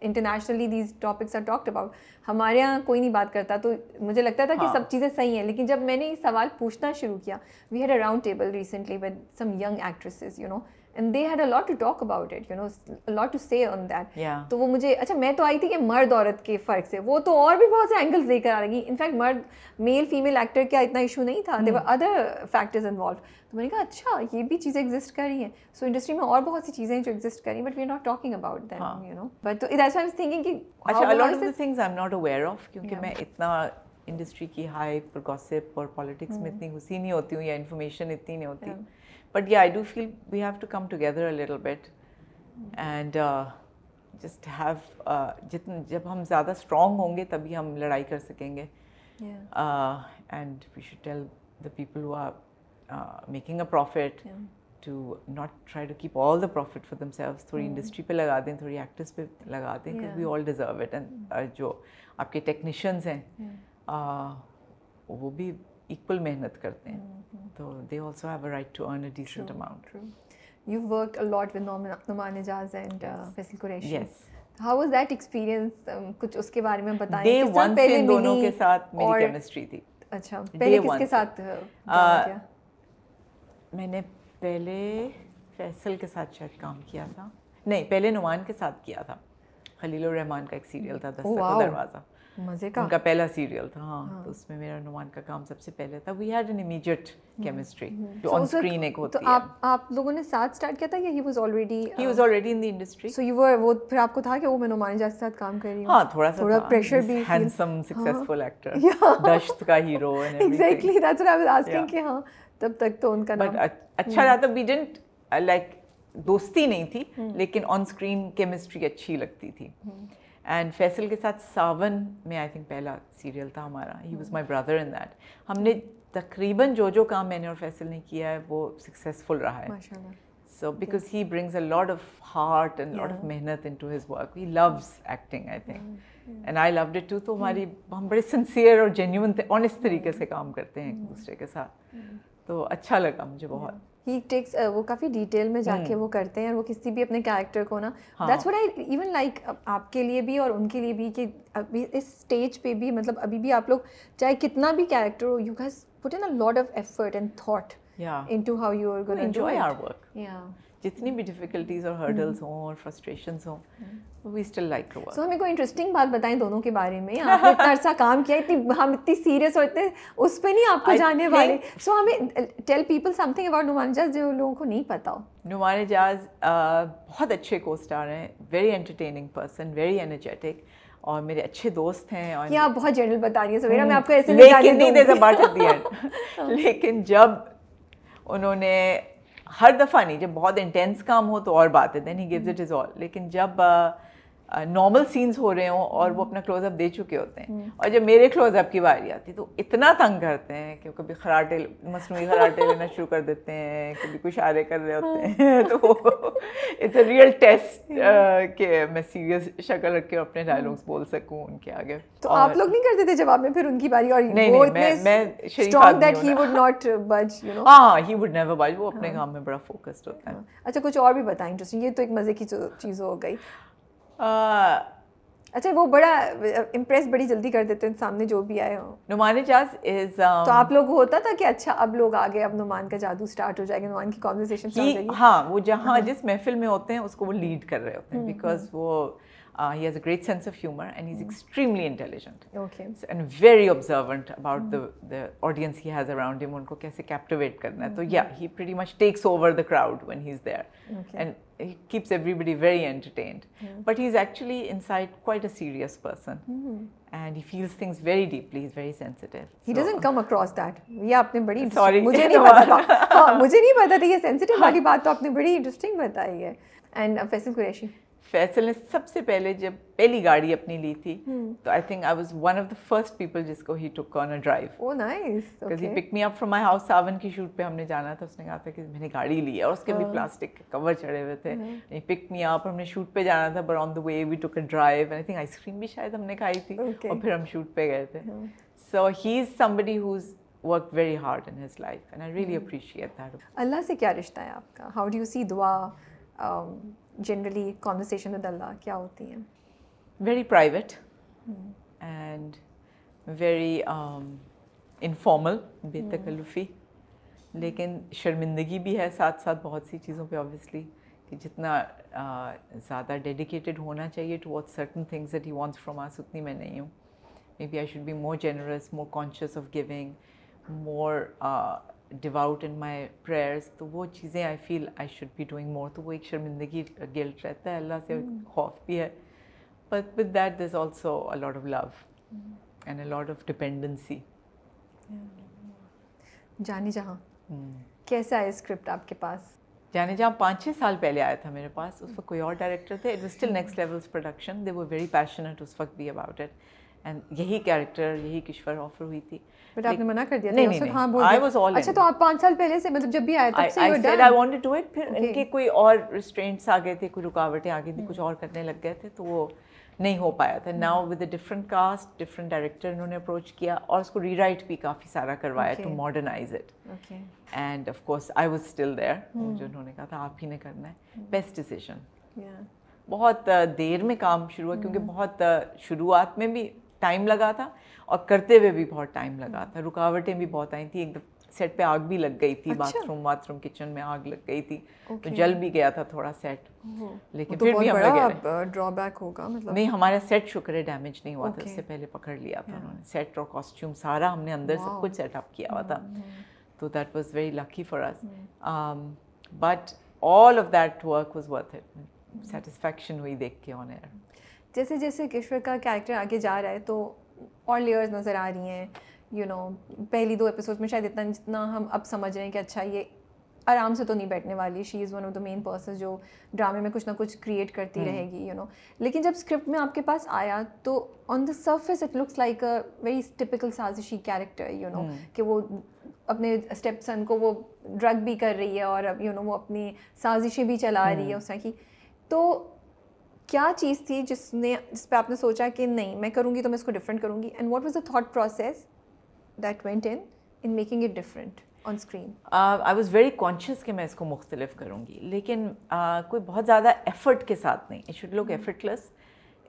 internationally these topics are talked about ہمارے یہاں کوئی نہیں بات کرتا تو مجھے لگتا تھا کہ سب چیزیں صحیح ہیں لیکن جب میں نے یہ سوال پوچھنا شروع کیا we had a round table recently with some young actresses you know and they had a lot to talk about it you know lot to say on that. تو وہ مجھے اچھا میں تو آئی تھی کہ مرد عورت کے فرق سے۔ وہ تو اور بھی بہت سے اینگلس لے کر آ رہی انفیکٹ مرد میل فیمیل ایکٹر کا اتنا ایشو نہیں تھا۔ دیور ادر فیکٹرز انوالو تو میں نے کہا اچھا یہ بھی چیزیں ایگزسٹ کر رہی ہیں۔ سو انڈسٹری میں اور بہت سی چیزیں ہیں جو ایگزسٹ کر رہی ہیں but we are not talking about them you know but thinking کہ اچھا lot of the things I am not aware of کیونکہ میں اتنا انڈسٹری کی ہائپ اور گاسپ اور پالیٹکس میں اتنی گھسی نہیں ہوتی ہوں یا انفارمیشن اتنی نہیں ہوتی۔ But yeah I do feel we have to come together little bit and just have جتنے جب ہم زیادہ اسٹرانگ ہوں گے تبھی ہم لڑائی کر سکیں گے and we should tell the people who are making a profit to not try to keep all the profit for themselves تھوڑی انڈسٹری پہ لگا دیں تھوڑی ایکٹرس پہ لگا دیں we all deserve it and جو آپ کے ٹیکنیشینس ہیں وہ بھی ایکول محنت کرتے ہیں تو they also have a right to earn a decent amount you work lot with Noman Ijaz and Faisal Qureshi yes how was that experience کچھ اس کے بارے میں بتائیں ڈے طرح ون سے دونوں کے ساتھ میری کیمسٹری تھی اچھا پہلے کس کے. ساتھ میں نے پہلے فیصل کے ساتھ شاید کام کیا تھا نہیں پہلے نعمان کے ساتھ کیا تھا خلیل الرحمان کا ایک سیریل تھا دستک. دروازہ مزے کا۔ ان کا پہلا سیریل تھا ہاں تو اس میں میرا نعمان کا کام سب سے پہلے تھا۔ We had an immediate chemistry جو آن اسکرین ایک ہوتی تو ہے۔ آپ آپ لوگوں نے ساتھ اسٹارٹ کیا تھا یا he was already he was already in the industry so you were وہ پھر آپ کو تھا کہ وہ میں نعمان کے ساتھ کام کر رہی ہوں۔ ہاں تھوڑا سا تھوڑا پریشر بھی ہینڈسم سکسیسفل ایکٹر دشت کا hero exactly that's what I was asking کہ ہاں تب تک تو ان کا بٹ اچھا رہا تھا وی ڈنٹ لائک دوستی نہیں تھی لیکن آن اسکرین کیمسٹری اچھی لگتی تھی۔ اینڈ فیصل کے ساتھ ساون میں آئی تھنک پہلا سیریل تھا ہمارا. He was my brother in that ہم نے تقریباً جو جو کام میں نے اور فیصل نے کیا ہے وہ سکسیزفل رہا ہے. So because he brings a lot of heart and lot of محنت into his work he loves acting I think and I loved it too تو ہماری ہم بڑے سنسیئر اور جینیون آنےسٹ طریقے سے کام کرتے ہیں ایک دوسرے کے ساتھ. تو اچھا لگا مجھے بہت. ہی ٹیکس وہ کافی ڈیٹیل میں جا کے وہ کرتے ہیں اور وہ کسی بھی اپنے کیریکٹر کو نا that's what I even like آپ کے لیے بھی اور ان کے لیے بھی کہ ابھی اس اسٹیج پہ بھی مطلب ابھی بھی آپ لوگ چاہے کتنا بھی character who you guys put in lot of effort and thought جتنی بھی ڈفیکلٹیز اور ہرڈلس ہوں اور فرسٹریشنس ہوں we still like to so ہمیں کوئی انٹرسٹنگ بات بتائیں دونوں کے بارے میں آپ نے اتنا عرصہ کام کیا اتنی ہم اتنی سیریس اور اتنے اس پہ نہیں آپ کو جانے والے سو ہمیں tell people something about Noman Ijaz جو لوگوں کو نہیں پتا ہو. نعمان اجاز بہت اچھے کو اسٹار ہیں. Very entertaining person very energetic اور میرے اچھے دوست ہیں اور آپ بہت جنرل بتا رہی ہیں. سویرا میں آپ کو ایسے. لیکن جب انہوں نے ہر دفعہ نہیں، جب بہت انٹینس کام ہو تو اور بات ہے دین ہی گیوز اٹ از آل لیکن جب نارمل سینس ہو رہے ہوں اور وہ اپنا کلوز اپ دے چکے ہوتے ہیں۔ اور جب میرے کلوز اپ کی باری آتی ہے تو اتنا تنگ کرتے ہیں کہ کبھی خراٹے مصنوعی خراٹے لینا شروع کر دیتے ہیں کبھی کچھ اشارے کر رہے ہوتے ہیں۔ تو اٹس اے ریئل ٹیسٹ کہ میں سیریس شکل رکھ کے اپنے ڈائلاگس بول سکوں ان کے آگے۔ تو آپ لوگ نہیں کرتے تھے جواب میں پھر ان کی باری اور ہاں ہی وڈ نیور بج وہ اپنے کام میں بڑا فوکسڈ ہوتا ہے۔ اچھا کچھ اور بھی بتائیں انٹرسٹنگ یہ تو ایک مزے کی چیز ہو گئی۔ اچھا وہ بڑا امپریس بڑی جلدی کر دیتے ہیں سامنے جو بھی آئے ہوں۔ نعمان اجاز از تو آپ لوگ ہوتا تھا کہ اچھا اب لوگ آگے اب نعمان کا جادو اسٹارٹ ہو جائے گا نعمان کی گی۔ ہاں وہ جہاں جس محفل میں ہوتے ہیں اس کو وہ لیڈ کر رہے ہوتے ہیں بیکاز وہ he has a great sense of humour and is extremely intelligent and very observant about the audience he has around him ان کو کیسے کیپٹیویٹ کرنا ہے تو یا he pretty much takes over the crowd when he is there and he keeps everybody very entertained but he is actually inside quite a serious person and he feels things very deeply is very sensitive he doesn't come across that یہ آپ نے بڑی Sorry. مجھے نہیں پتا مجھے نہیں پتا تھا یہ سینسٹیو والی بات تو آپ نے بڑی انٹرسٹنگ بتائی ہے اینڈ فیصل قریشی فیصل نے سب سے پہلے جب پہلی گاڑی اپنی لی تھی تو I think I was one of the first people جس کو he took on a drive he pick me up from my house Sawan کی شوٹ پہ ہم نے جانا تھا اس نے کہا تھا کہ میں نے گاڑی لی ہے اور اس کے بھی پلاسٹک کے کور چڑھے ہوئے تھے۔ پک می اپ ہم نے شوٹ پہ جانا تھا but on the way we took a drive I think ice cream بھی شاید ہم نے کھائی تھی۔ اور پھر ہم شوٹ پہ گئے تھے۔ So he is somebody who's work very hard in his life and I really appreciate that اللہ سے کیا رشتہ ہے آپ کا؟ ہاؤ ڈو یو سی دعا جنرلی کانورسیشن ود اللہ کیا ہوتی ہیں very private and very informal بے تکلفی لیکن شرمندگی بھی ہے ساتھ ساتھ بہت سی چیزوں پہ آبویسلی کہ جتنا زیادہ ڈیڈیکیٹڈ ہونا چاہیے to what certain things that he wants from us اتنی میں نہیں ہوں maybe I should be more generous more conscious of going more devout in my prayers تو وہ چیزیں I feel I should be doing more تو وہ ایک شرمندگی گلٹ رہتا ہے اللہ سے خوف بھی ہے۔ But with that there's also a lot of love and a lot of dependency جانی جہاں کیسا ہے اسکرپٹ آپ کے پاس؟ جانے جہاں پانچ چھ سال پہلے آیا تھا میرے پاس اس وقت کوئی اور ڈائریکٹر تھے it still next levels production they وہ ویری پیشنیٹ اس وقت بھی اباؤٹ اٹ اینڈ یہی کیریکٹر یہی کشور آفر ہوئی تھی. بٹ آپ نے منع کر دیا نہیں ہاں آئی واز آل اچھا تو آپ پانچ سال پہلے سے مطلب جب بھی آئے تب سے I said I wanted to it پھر ان کے کوئی اور ریسٹرینٹس آ گئے تھے کوئی رکاوٹیں آ گئی تھیں کچھ اور کرنے لگ گئے تھے تو وہ نہیں ہو پایا تھا. Now with a different cast different director انہوں نے اپروچ کیا اور اس کو ری رائٹ بھی کافی سارا کروایا to modernise it and of course I was still there جو انہوں نے کہا تھا آپ ہی نے کرنا ہے. بیسٹ ڈیسیزن بہت دیر میں کام شروع ہوا کیونکہ بہت شروعات میں بھی ٹائم لگا تھا اور کرتے ہوئے بھی بہت ٹائم لگا تھا۔ رکاوٹیں بھی بہت آئی تھیں۔ ایک دم سیٹ پہ آگ بھی لگ گئی تھی۔ Bathroom bathroom kitchen میں آگ لگ گئی تھی۔ تو جل بھی گیا تھا تھوڑا سیٹ لیکن پھر بھی ڈرا بیک ہوگا مطلب۔ نہیں ہمارا سیٹ شکر ہے ڈیمیج نہیں ہوا تھا۔ اس سے پہلے پکڑ لیا تھا انہوں نے۔ سیٹ اور کاسٹیوم سارا ہم نے اندر سب کچھ سیٹ اپ کیا ہوا تھا۔ تو that was very lucky for us but all of that work was worth it satisfaction ہوئی دیکھ کے آن ایئر جیسے جیسے کشور کا کیریکٹر آگے جا رہا ہے تو اور لیئرز نظر آ رہی ہیں. یو نو پہلی دو ایپیسوڈ میں شاید اتنا جتنا ہم اب سمجھ رہے ہیں کہ اچھا یہ آرام سے تو نہیں بیٹھنے والی. She is one of the main person جو ڈرامے میں کچھ نہ کچھ کریٹ کرتی رہے گی یو نو لیکن جب اسکرپٹ میں آپ کے پاس آیا تو on the surface it looks like a very typical سازشی character you know کہ وہ اپنے اسٹیپ سن کو وہ ڈرگ بھی کر رہی ہے اور یو نو وہ اپنی سازشیں بھی چلا رہی ہے اس طرح کی. تو کیا چیز تھی جس نے جس پہ آپ نے سوچا کہ نہیں میں کروں گی تو میں اس کو ڈفرینٹ کروں گی؟ And what was the thought process that went in in making it different on screen I was very conscious کہ میں اس کو مختلف کروں گی لیکن کوئی بہت زیادہ ایفرٹ کے ساتھ نہیں۔ It should look effortless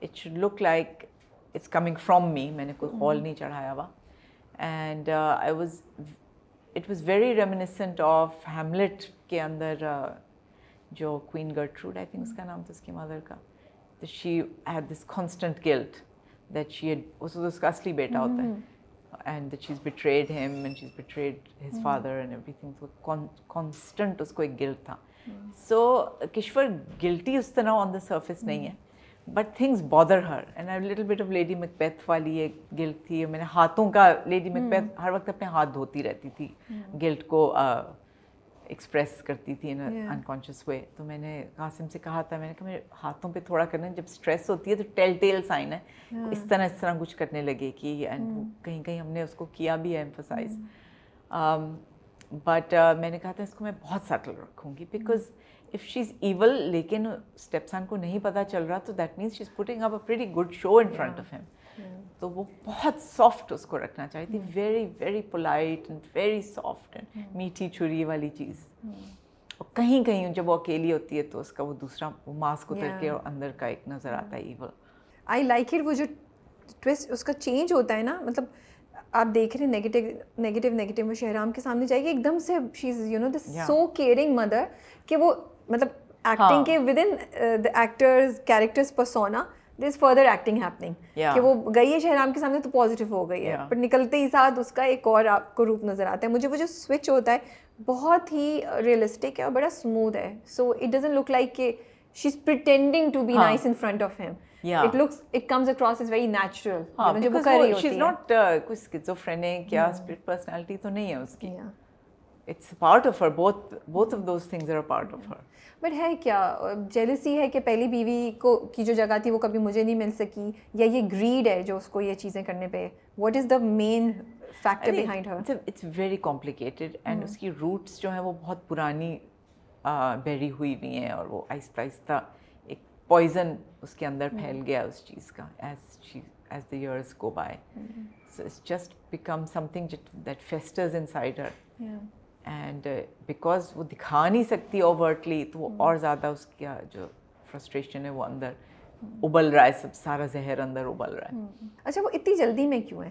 it should look like it's coming from me میں نے کوئی ہال نہیں چڑھایا ہوا۔ And I was it was very reminiscent of Hamlet کے اندر جو کوئن گرٹروڈ آئی تھنک اس کا نام تھا اس کی مدر کا۔ تو she had this constant guilt that she اس اس کا اصلی بیٹا ہوتا ہے and that she's betrayed him and she's betrayed his father and everything constant اس کو ایک گلٹ تھا سو کشور گلٹی اس طرح آن دا سرفیس نہیں ہے but things bother her and I little bit of Lady Macbeth والی ایک گلٹ تھی میں نے ہاتھوں کا لیڈی مکپیتھ ہر وقت اپنے ہاتھ دھوتی رہتی تھی گلٹ کو ایکسپریس کرتی تھی ان انکانشیس وے تو میں نے قاسم سے کہا تھا میں نے کہا میرے ہاتھوں پہ تھوڑا کرنا جب اسٹریس ہوتی ہے تو ٹیل ٹیل سائن ہے اس طرح اس طرح کچھ کرنے لگے کہ اینڈ کہیں کہیں ہم نے اس کو کیا بھی ہے ایمفسائز بٹ میں نے کہا تھا اس کو میں بہت سیٹل رکھوں گی۔ Because if she is evil لیکن اسٹیپسان کو نہیں پتہ چل رہا تو that means she is putting up a very good show in front of him تو وہ بہت سافٹ اس کو رکھنا چاہتی تھی very very polite and very soft and میٹھی چھری والی چیز۔ اور کہیں کہیں جب وہ اکیلی ہوتی ہے تو اس کا وہ دوسرا وہ ماسک اتر کے اور اندر کا ایک نظر آتا ہے ایول آئی لائک اٹ وہ جو ٹوسٹ اس کا چینج ہوتا ہے نا مطلب آپ دیکھ رہے ہیں نیگیٹو نیگیٹو نیگیٹو وہ شہرام کے سامنے جائے گی ایک دم سے she is you know this so caring mother کہ وہ مطلب ایکٹنگ کے with in the actors characters persona there is further acting happening کہ وہ گئی ہے شہرام کے سامنے تو پازیٹیو ہو گئی ہے. بٹ نکلتے ہی ساتھ اس کا ایک اور آپ کو روپ نظر آتا ہے. مجھے وہ جو سوئچ ہوتا ہے بہت ہی ریئلسٹک ہے اور بڑا اسموتھ ہے. So it doesn't look like کہ she is pretending to be nice in front of him it looks it comes across as very natural جو وہ کر رہی ہوتی ہے ناٹ کوئی سکیزوفرینک یا اسپرٹ پرسنالٹی تو نہیں ہے اس کی it's part of her both both of those things are part of her but ہے کیا جیلسی ہے کہ پہلی بیوی کو کی جو جگہ تھی وہ کبھی مجھے نہیں مل سکی یا یہ گریڈ ہے جو اس کو یہ چیزیں کرنے پہ what is the main factor behind her it's very complicated and اس کی روٹس جو ہیں وہ بہت پرانی بیری ہوئی ہوئی ہیں اور وہ آہستہ آہستہ ایک پوائزن اس کے اندر پھیل گیا اس چیز کا as as the years go by so it's just become something that festers inside her and because وہ دکھا نہیں سکتی اوورٹلی تو وہ اور زیادہ اس کا جو فرسٹریشن ہے وہ اندر ابل رہا ہے سب سارا زہر اندر ابل رہا ہے۔ اچھا وہ اتنی جلدی میں کیوں ہے؟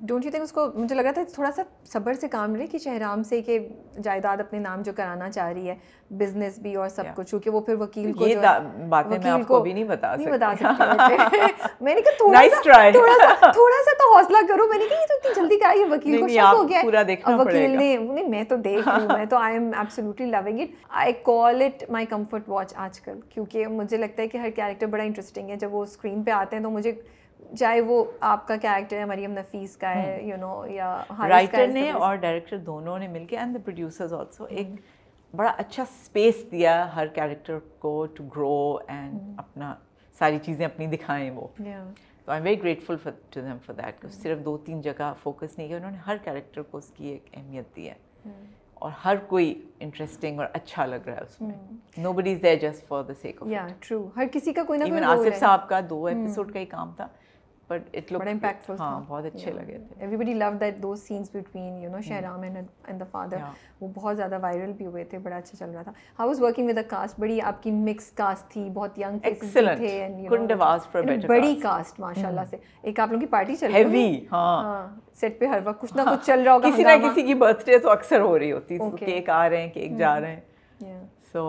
ڈونٹ یو تھنک اس کو مجھے لگا تھا تھوڑا سا صبر سے کام لے کہ شہرام سے کہ جائیداد اپنے نام جو کرانا چاہ رہی ہے بزنس بھی اور سب کچھ کیونکہ وہ پھر وکیل کو باتیں میں آپ کو بھی نہیں بتا نہیں بتا سکتی میں نے کہا تھوڑا سا تھوڑا سا تو حوصلہ کرو۔ میں نے کہا یہ تو اتنی جلدی کرا یہ وکیل کو شک ہو گیا۔ وکیل نے نہیں میں تو دیکھ رہی ہوں میں تو I am absolutely loving it I call it my comfort watch آج کل کیونکہ مجھے لگتا ہے کہ ہر کیریکٹر بڑا انٹرسٹنگ ہے۔ جب وہ اسکرین پہ آتے ہیں تو مجھے چاہے وہ آپ کا کیریکٹر ہے مریم نفیس کا ہے یو نو یا رائٹر نے اور ڈائریکٹر دونوں نے مل کے اینڈ دا پروڈیوسرز آلسو ایک بڑا اچھا اسپیس دیا ہر کیریکٹر کو ٹو گرو اینڈ اپنا ساری چیزیں اپنی دکھائیں وہ۔ تو I very grateful for to them for that صرف دو تین جگہ فوکس نہیں کیا انہوں نے ہر کیریکٹر کو اس کی ایک اہمیت دی ہے۔ اور ہر کوئی انٹرسٹنگ اور اچھا لگ رہا ہے اس میں۔ Nobody is there just for the sake of true ہر کسی کا کوئی نہ کوئی آصف صاحب کا دو ایپیسوڈ کا ہی کام تھا۔ بٹ اٹ لک امپیکٹفل ہاں بہت اچھے لگے تھے۔ Everybody love that those scenes between you know Shahram and the father وہ بہت زیادہ وائرل بھی ہوئے تھے بڑا اچھا چل رہا تھا۔ How was working with cast بڑی آپ کی مکس کاسٹ تھی بہت ینگ تھے بڑی کاسٹ ماشاء اللہ سے۔ ایک آپ لوگوں کی پارٹی چل رہی ہاں. سیٹ پہ ہر وقت کچھ نہ کچھ چل رہا ہوگا کسی نہ کسی کی برتھ ڈے تو اکثر ہو رہی ہوتی کیک آ رہے ہیں کیک جا رہے ہیں۔ So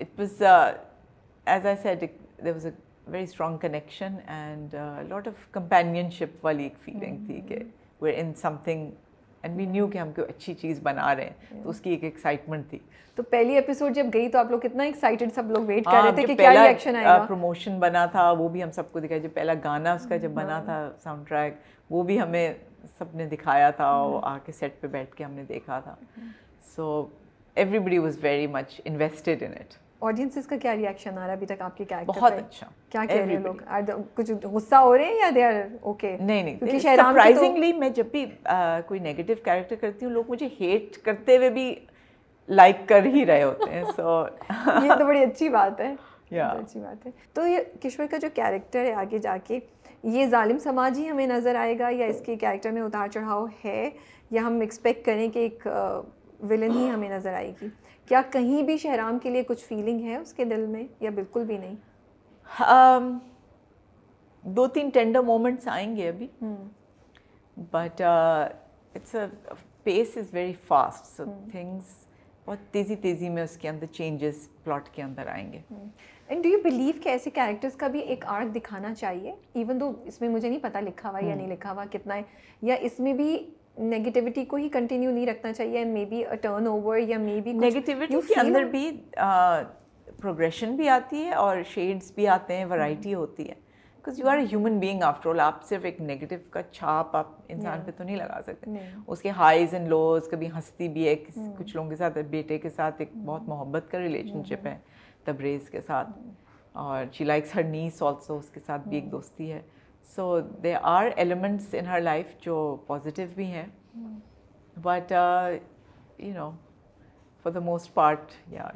it was as I said there was a very strong connection and lot of companionship والی ایک فیلنگ تھی کہ we're in something and we knew کہ ہم کوئی اچھی چیز بنا رہے ہیں تو اس کی ایک ایکسائٹمنٹ تھی تو پہلی ایپیسوڈ جب گئی تو آپ لوگ کتنا ایکسائٹیڈ سب لوگ ویٹ کر رہے تھے کہ کیا ریئیکشن آئے گا پروموشن بنا تھا وہ بھی ہم سب کو دکھایا جو پہلا گانا اس کا جب بنا تھا ساؤنڈ ٹریک وہ بھی ہمیں سب نے دکھایا تھا اور آ کے سیٹ پہ بیٹھ کے ہم نے دیکھا تھا so everybody was very much invested in it audiences کا کیا ریئیکشن آ رہا ہے ابھی تک آپ کے کیریکٹر بہت اچھا کیا کہہ رہے ہیں لوگ کچھ غصہ ہو رہے ہیں یا دے آر اوکے نہیں نہیں سرپرائزنگلی میں جب بھی کوئی نیگیٹو کیریکٹر کرتی ہوں لوگ مجھے ہیٹ کرتے ہوئے بھی لائک کر ہی رہے ہوتے ہیں سو یہ تو بڑی اچھی بات ہے اچھی بات ہے تو یہ کشور کا جو کیریکٹر ہے آگے جا کے یہ ظالم سماج ہی ہمیں نظر آئے گا یا اس کے کیریکٹر میں اتار چڑھاؤ ہے یا ہم ایکسپیکٹ کریں کہ ایک ولن ہی ہمیں نظر آئے گی کیا کہیں بھی شہرام کے لیے کچھ فیلنگ ہے اس کے دل میں یا بالکل بھی نہیں؟ دو تین ٹینڈر مومنٹس آئیں گے ابھی. But it's pace is very fast so things بہت تیزی تیزی میں اس کے اندر چینجز پلاٹ کے اندر آئیں گے. اینڈ ڈو یو بلیو کہ ایسے کیریکٹرس کا بھی ایک آرک دکھانا چاہیے? ایون دو اس میں مجھے نہیں پتا لکھا ہوا یا نہیں لکھا ہوا کتنا ہے یا اس میں بھی نیگیٹیوٹی کو ہی کنٹینیو نہیں رکھنا چاہیے مے بی ٹرن اوور یا مے بی نیگیٹیوٹی کے اندر بھی پروگریشن بھی آتی ہے اور شیڈس بھی آتے ہیں ورائٹی ہوتی ہے. Because you are a human being after all آپ صرف ایک نیگیٹو کا چھاپ آپ انسان پہ تو نہیں لگا سکتے. اس کے ہائیز اینڈ لوز کبھی ہنستی بھی ہے کچھ لوگوں کے ساتھ بیٹے کے ساتھ ایک بہت محبت کا ریلیشن شپ ہے تبریز کے ساتھ. اور شی لائکس ہر نیس آلسو اس کے ساتھ بھی ایک دوستی ہے. So they are elements in her life جو پازیٹیو بھی ہیں. But you know for the most part یا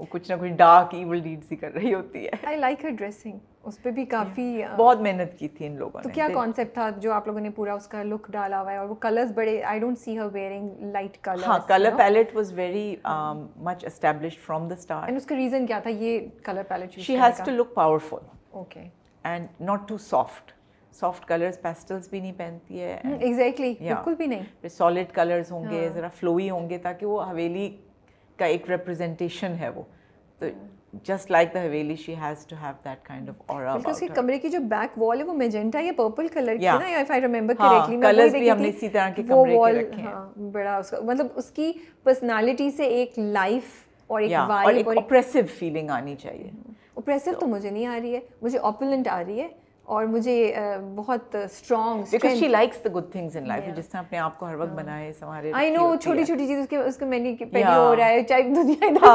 وہ کچھ نہ کچھ ڈارک ایول ڈیڈس ہی کر رہی ہوتی ہے. آئی لائک ہر ڈریسنگ اس پہ بھی کافی بہت محنت کی تھی ان لوگوں نے. تو کیا کانسیپٹ تھا جو آپ لوگوں نے پورا اس کا لک ڈالا ہوا ہے اور وہ کلرز بڑے I don't see her wearing light colour ہاں colour palette was very much established from the start and اس کا ریزن کیا تھا یہ colour palette she has to look powerful okay and not too soft soft colours pastels بھی نہیں پہنتی ہے. Exactly بالکل بھی نہیں. سالڈ کلرز ہوں گے ذرا فلوئی ہوں گے تاکہ وہ حویلی کا ایک ریپرزینٹیشن ہے وہ. تو just like the Haveli she has to have that kind of اور اس کے کمرے کی جو بیک وال ہے وہ میجنٹا یا پرپل کلر کی نا if I remember correctly colours بھی ہم نے اسی طرح کے کمرے کے رکھے ہیں. ہاں بڑا اس کا مطلب اس کی پرسنالٹی سے ایک لائف اور ایک وائب اور اوپریسو فیلنگ آنی چاہیے. اوپریسو تو مجھے نہیں آ رہی ہے مجھے اوپولنٹ آ رہی ہے اور مجھے بہت strong because she likes the good things in life جس طرح اپنے آپ کو ہر وقت بنائے سنوارے آئی نو چھوٹی چھوٹی چیز اس کے اس کے مینی پہ ہو رہا ہے چاہے دنیا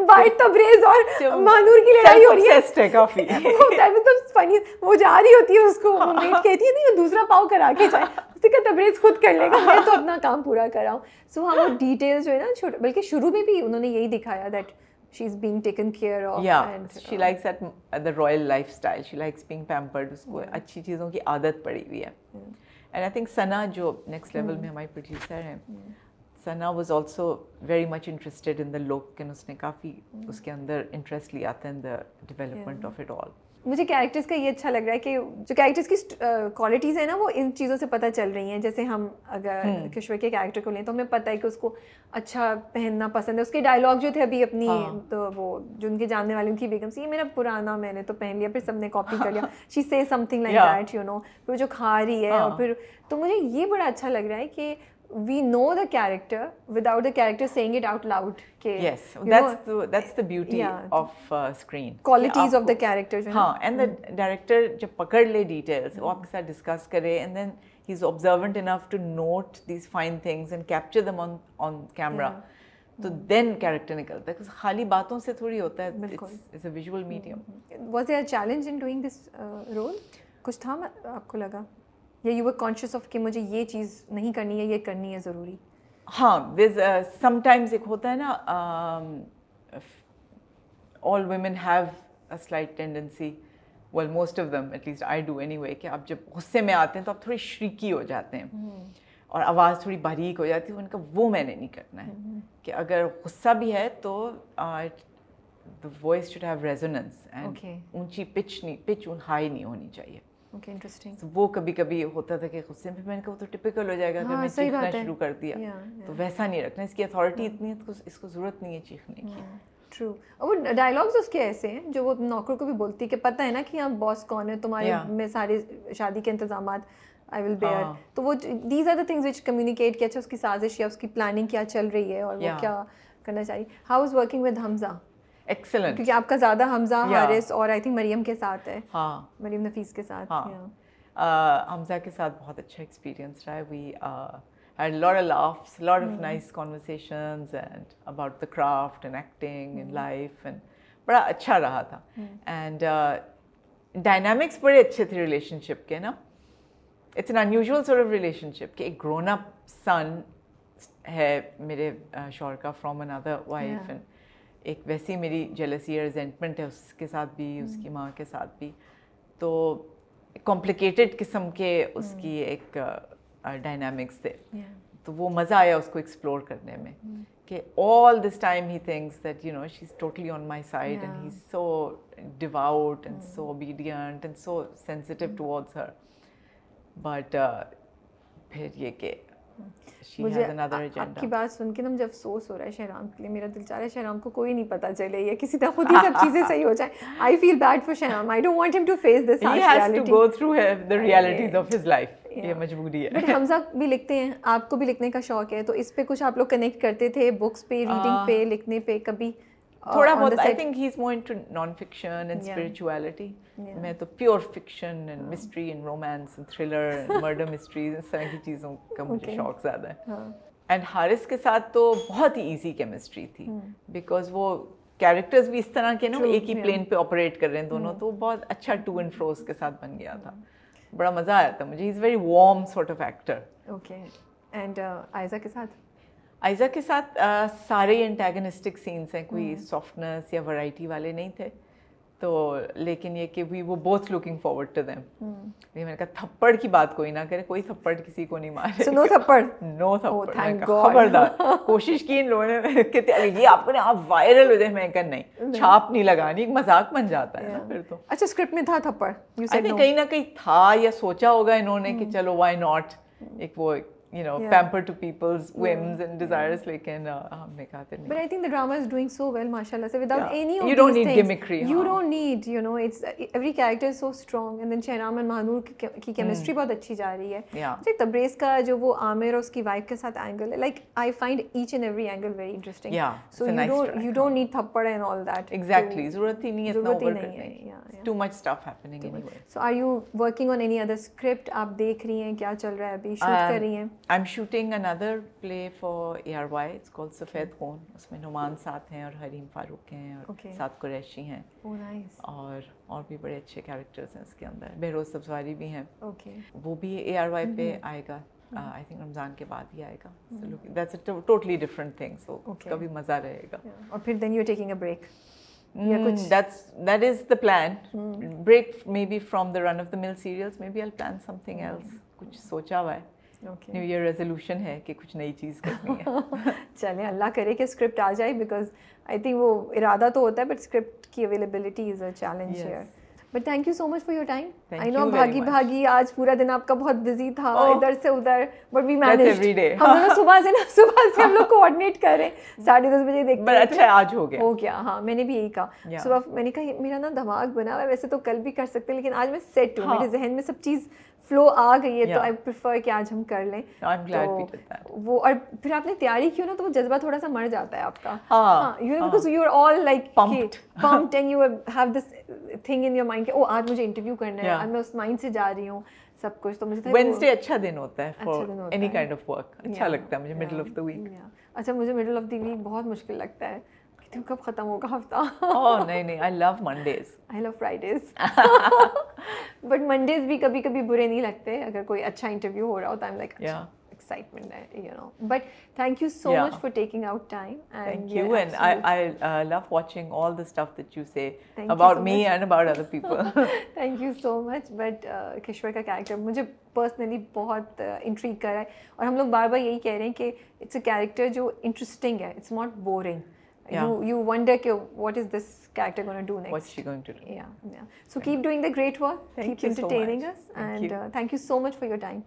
وائٹ تبریز اور مانور کی لڑائی ہو رہی ہے۔ کافی۔ تو فنی وہ جا رہی ہوتی ہے اس کو۔ میٹ کہتی ہے نہیں دوسرا پاؤ کرا کے جائے۔ اس کا تبریز خود کر لے گا میں تو اپنا کام پورا کر رہا ہوں سو ہاں وہ ڈیٹیل جو ہے نا بلکہ شروع میں بھی انہوں نے یہی دکھایا that she is being taken care of she likes at the royal lifestyle she likes being pampered اس کو اچھی چیزوں کی عادت پڑی ہوئی ہے اینڈ آئی تھنک ثنا جو نیکسٹ لیول میں ہماری پروڈیوسر ہیں Sana was also very much interested in the look and اس نے کافی اس کے اندر انٹرسٹ لیا تھا in the development of it all مجھے کیریکٹرس کا یہ اچھا لگ رہا ہے کہ جو کیریکٹرس کی کوالٹیز ہیں نا وہ ان چیزوں سے پتہ چل رہی ہیں۔ جیسے ہم اگر کشور کے کیریکٹر کو لیں تو ہمیں پتہ ہے کہ اس کو اچھا پہننا پسند ہے۔ اس کے ڈائلاگ جو تھے ابھی اپنی تو وہ جو ان کے جاننے والے ان کی بیگم سے یہ میرا پرانا میں نے تو پہن لیا پھر سب نے کاپی کر لیا۔ She say something like that you know پھر جو کھا رہی ہے اور پھر تو مجھے یہ بڑا اچھا لگ رہا ہے کہ we know the character without the character seeing it out loud qualities of the character ہاں اینڈ دا ڈائریکٹر جب پکڑ لے ڈیٹیلس وہ آپ کے ساتھ ڈسکس کرے and then he is observant enough to note these fine things and capture them on on camera تو دین کیریکٹر نکلتا ہے خالی باتوں سے تھوڑی ہوتا ہے بالکل visual medium was a challenge in doing this role کچھ تھا آپ کو لگا یا یو ور کانشیس آف کہ مجھے یہ چیز نہیں کرنی ہے یہ کرنی ہے ضروری۔ ہاں وز سم ٹائمز ایک ہوتا ہے نا all women have a slight tendency well most of them at least I do anyway کہ آپ جب غصے میں آتے ہیں تو آپ تھوڑی شریکی ہو جاتے ہیں۔ اور آواز تھوڑی باریک ہو جاتی ہے ان کا وہ میں نے نہیں کرنا ہے۔ کہ اگر غصہ بھی ہے تو the voice should have resonance and اونچی پچ نہیں پچ ہائی نہیں ہونی چاہیے۔ وہ کبھی کبھی ہوتا تھا کہ غصے میں میں نے کہا وہ تو ٹپکل ہو جائے گا اگر میں چیخنا شروع کر دیا۔ تو ویسا نہیں رکھنا اس کی اتھارٹی اتنی ہے اس کو ضرورت نہیں ہے چیخنے کی۔ ٹرو وہ ڈائلاگز اس کے ایسے ہیں جو وہ نوکر کو بھی بولتی کہ پتہ ہے نا کہ یہاں باس کون ہے تمہارے میں سارے شادی کے انتظامات آئی ول بیئر تو وہ these are the things which communicate کہ اچھا اس کی سازش یا اس کی پلاننگ کیا چل رہی ہے اور وہ کیا کرنا چاہیے۔ How is working with Hamza excellent کیونکہ آپ کا زیادہ حمزہ حارث اور آئی تھنک مریم کے ساتھ ہے. ہاں. مریم نفیس کے ساتھ. حمزہ کے ساتھ بہت اچھا ایکسپیرینس رہا ہے. وی had a lot of laughs, a lot of mm. nice conversations and about the craft and acting mm. and life and بڑا اچھا رہا تھا. اینڈ ڈائنامکس بڑے اچھے تھے ریلیشن شپ کے نا؟ It's an unusual sort of relationship کہ ایک گرون اپ سن ہے میرے شور کا فرام اندر وائف اینڈ ایک ویسی میری جیلسی ریزینٹمنٹ ہے اس کے ساتھ بھی اس کی ماں کے ساتھ بھی۔ تو کمپلیکیٹڈ قسم کے اس کی ایک ڈائنامکس تھے۔ تو وہ مزہ آیا اس کو ایکسپلور کرنے میں کہ all this time he thinks that you know she is totally on my side and he so devout and so obedient and so sensitive towards her but پھر یہ کہ مجھے آپ کی بات سن کے نا مجھے افسوس ہو رہا ہے شہرام کے لیے میرا دل چاہ رہا ہے شہرام کو کوئی نہیں پتا چلے یا کسی طرح خود ہی سب چیزیں صحیح ہو جائیں۔ I feel bad for Shahram. I don't want him to face this he has to go through the realities of his life یہ مجبوری ہے بٹ حمزہ بھی لکھتے ہیں آپ کو بھی لکھنے کا شوق ہے تو اس پہ کچھ آپ لوگ کنیکٹ کرتے تھے بکس پہ ریڈنگ پہ لکھنے پہ کبھی تھوڑا بہت I think he is more into non fiction and spirituality میں تو pure fiction and mystery and romance thriller murder mysteries اس طرح کی چیزوں کا مجھے شوق زیادہ ہے اینڈ ہارس کے ساتھ تو بہت ہی ایزی کیمسٹری تھی بیکاز وہ کیریکٹرز بھی اس طرح کے نا ایک ہی پلین پہ آپریٹ کر رہے ہیں دونوں تو بہت اچھا ٹو اینڈ فروز کے ساتھ بن گیا تھا بڑا مزہ آیا تھا مجھے is very warm sort of actor okay and Aiza کے ساتھ آئزہ کے ساتھ سارے انٹیگنسٹک سینس ہیں کوئی سافٹنس یا ورائٹی والے نہیں تھے۔ تو لیکن یہ کہ وی وہ بہت لوکنگ فارورڈ ٹو دیم میں نے کہا تھپڑ کی بات کوئی نہ کرے کوئی تھپڑ کسی کو نہیں مارے نو تھپڑ؟ نو تھپڑ خبردار۔ کوشش کی ان لوگوں نے کہ یہ آپ کو آپ وائرل ہو جائے میں کہا نہیں چھاپ نہیں لگانی ایک مذاق بن جاتا ہے پھر تو۔ اچھا اسکرپٹ میں تھا تھپڑ کہیں نہ کہیں تھا یا سوچا ہوگا انہوں نے کہ چلو وائی ناٹ ایک وہ you know, yeah. pamper to people's whims yeah. and desires. Like, and uh, but I think the drama is doing so well, mashallah. So without yeah. any of you don't these need things, gimmickry. You huh? don't need, you know, it's every character is so strong. And then Shahnam and Mahanur کی chemistry بہت اچھی جا رہی ہے. Yeah. Tabrez کا جو وہ عامر اور اس کی وائف کے ساتھ اینگل ہے. Like I find each and every angle very interesting. Yeah. So you nice don't track. you don't need thappad and all that. Exactly. ضرورت ہی نہیں ہے اوور کرنے کی. Too much stuff happening anyway. So are you working on any other script? آپ دیکھ رہی ہیں کیا چل رہا ہے ابھی شوٹ کر رہی ہیں؟ I'm shooting another play for ARY. It's called سفید خون اس میں نعمان ساتھ ہیں اور حریم فاروق ہیں اور ساتھ قریشی ہیں اور اور بھی بڑے اچھے کیریکٹرز ہیں اس کے اندر بہروز سبزواری بھی ہیں وہ بھی اے آر وائی پہ آئے گا آئی تھنک رمضان کے بعد ہی آئے گا that's a totally different thing so اس کا بھی مزہ رہے گا اور پھر then you taking a break that is the plan break may be from the run of the mill serials may be I plan something else کچھ سوچا ہوا ہے نیو ایئر ریزولوشن ہے کہ کچھ نئی چیز کرنی ہے چلیں اللہ کرے کہ اسکرپٹ آ جائے بیکاز آئی تھنک وہ ارادہ تو ہوتا ہے بٹ اسکرپٹ کی اویلیبلٹی از اے چیلنج ہے but thank you so much for your time I know بھاگی. بھاگی آج پورا دن آپ کا بہت بزی تھا. ادھر سے ادھر بٹ وی مینج. ہم دونوں صبح سے نا صبح سے ہم لوگ کوآڈینیٹ کر رہے ہیں ساڑھے دس بجے دیکھتے بٹ اچھا آج ہو گیا ہو گیا ہاں میں نے بھی یہی کہا. صبح میں نے کہا میرا نا دماغ بنا ہوا ہے ویسے تو کل بھی کر سکتے لیکن آج میں سیٹ ہوں. میرے ذہن میں سب چیز فلو آ گئی ہے تو. آئی پریفر کہ آج ہم کر لیں. وہ اور پھر آپ نے تیاری کی ہو نا تو وہ جذبہ تھوڑا سا مر جاتا ہے آپ کا ہاں، you know. Because you are all like. Pumped and you have this thing in your mind کہ او آج مجھے انٹرویو کرنا ہے. آج میں اس مائنڈ سے جا رہی ہوں سب کچھ تو مجھے وینسڈے اچھا دن ہوتا ہے اچھا for any. Kind of work اچھا Yeah, لگتا ہے مجھے مڈل آف دا ویک. اچھا مجھے مڈل آف دی ویک بہت مشکل لگتا ہے ہوں کب ختم ہوگا ہفتہ نہیں نہیں I love Mondays I love Fridays but Mondays بھی کبھی کبھی برے نہیں لگتے اگر کوئی اچھا انٹرویو ہو رہا ہو تو آئی لائک. ایکسائٹمنٹ ہے you know but thank you so. Much for taking out time. Thank you so much but Kishore کا کیریکٹر مجھے پرسنلی بہت انٹریگ کر رہا ہے اور ہم لوگ بار بار یہی کہہ رہے ہیں کہ اٹس اے کیریکٹر جو انٹرسٹنگ ہے it's not boring you you wonder کہ what is this character gonna do next What's she going to do? Yeah, yeah. So keep doing the great work. Thank keep you so entertaining much. us. Thank and you. Uh, thank you so much for your time.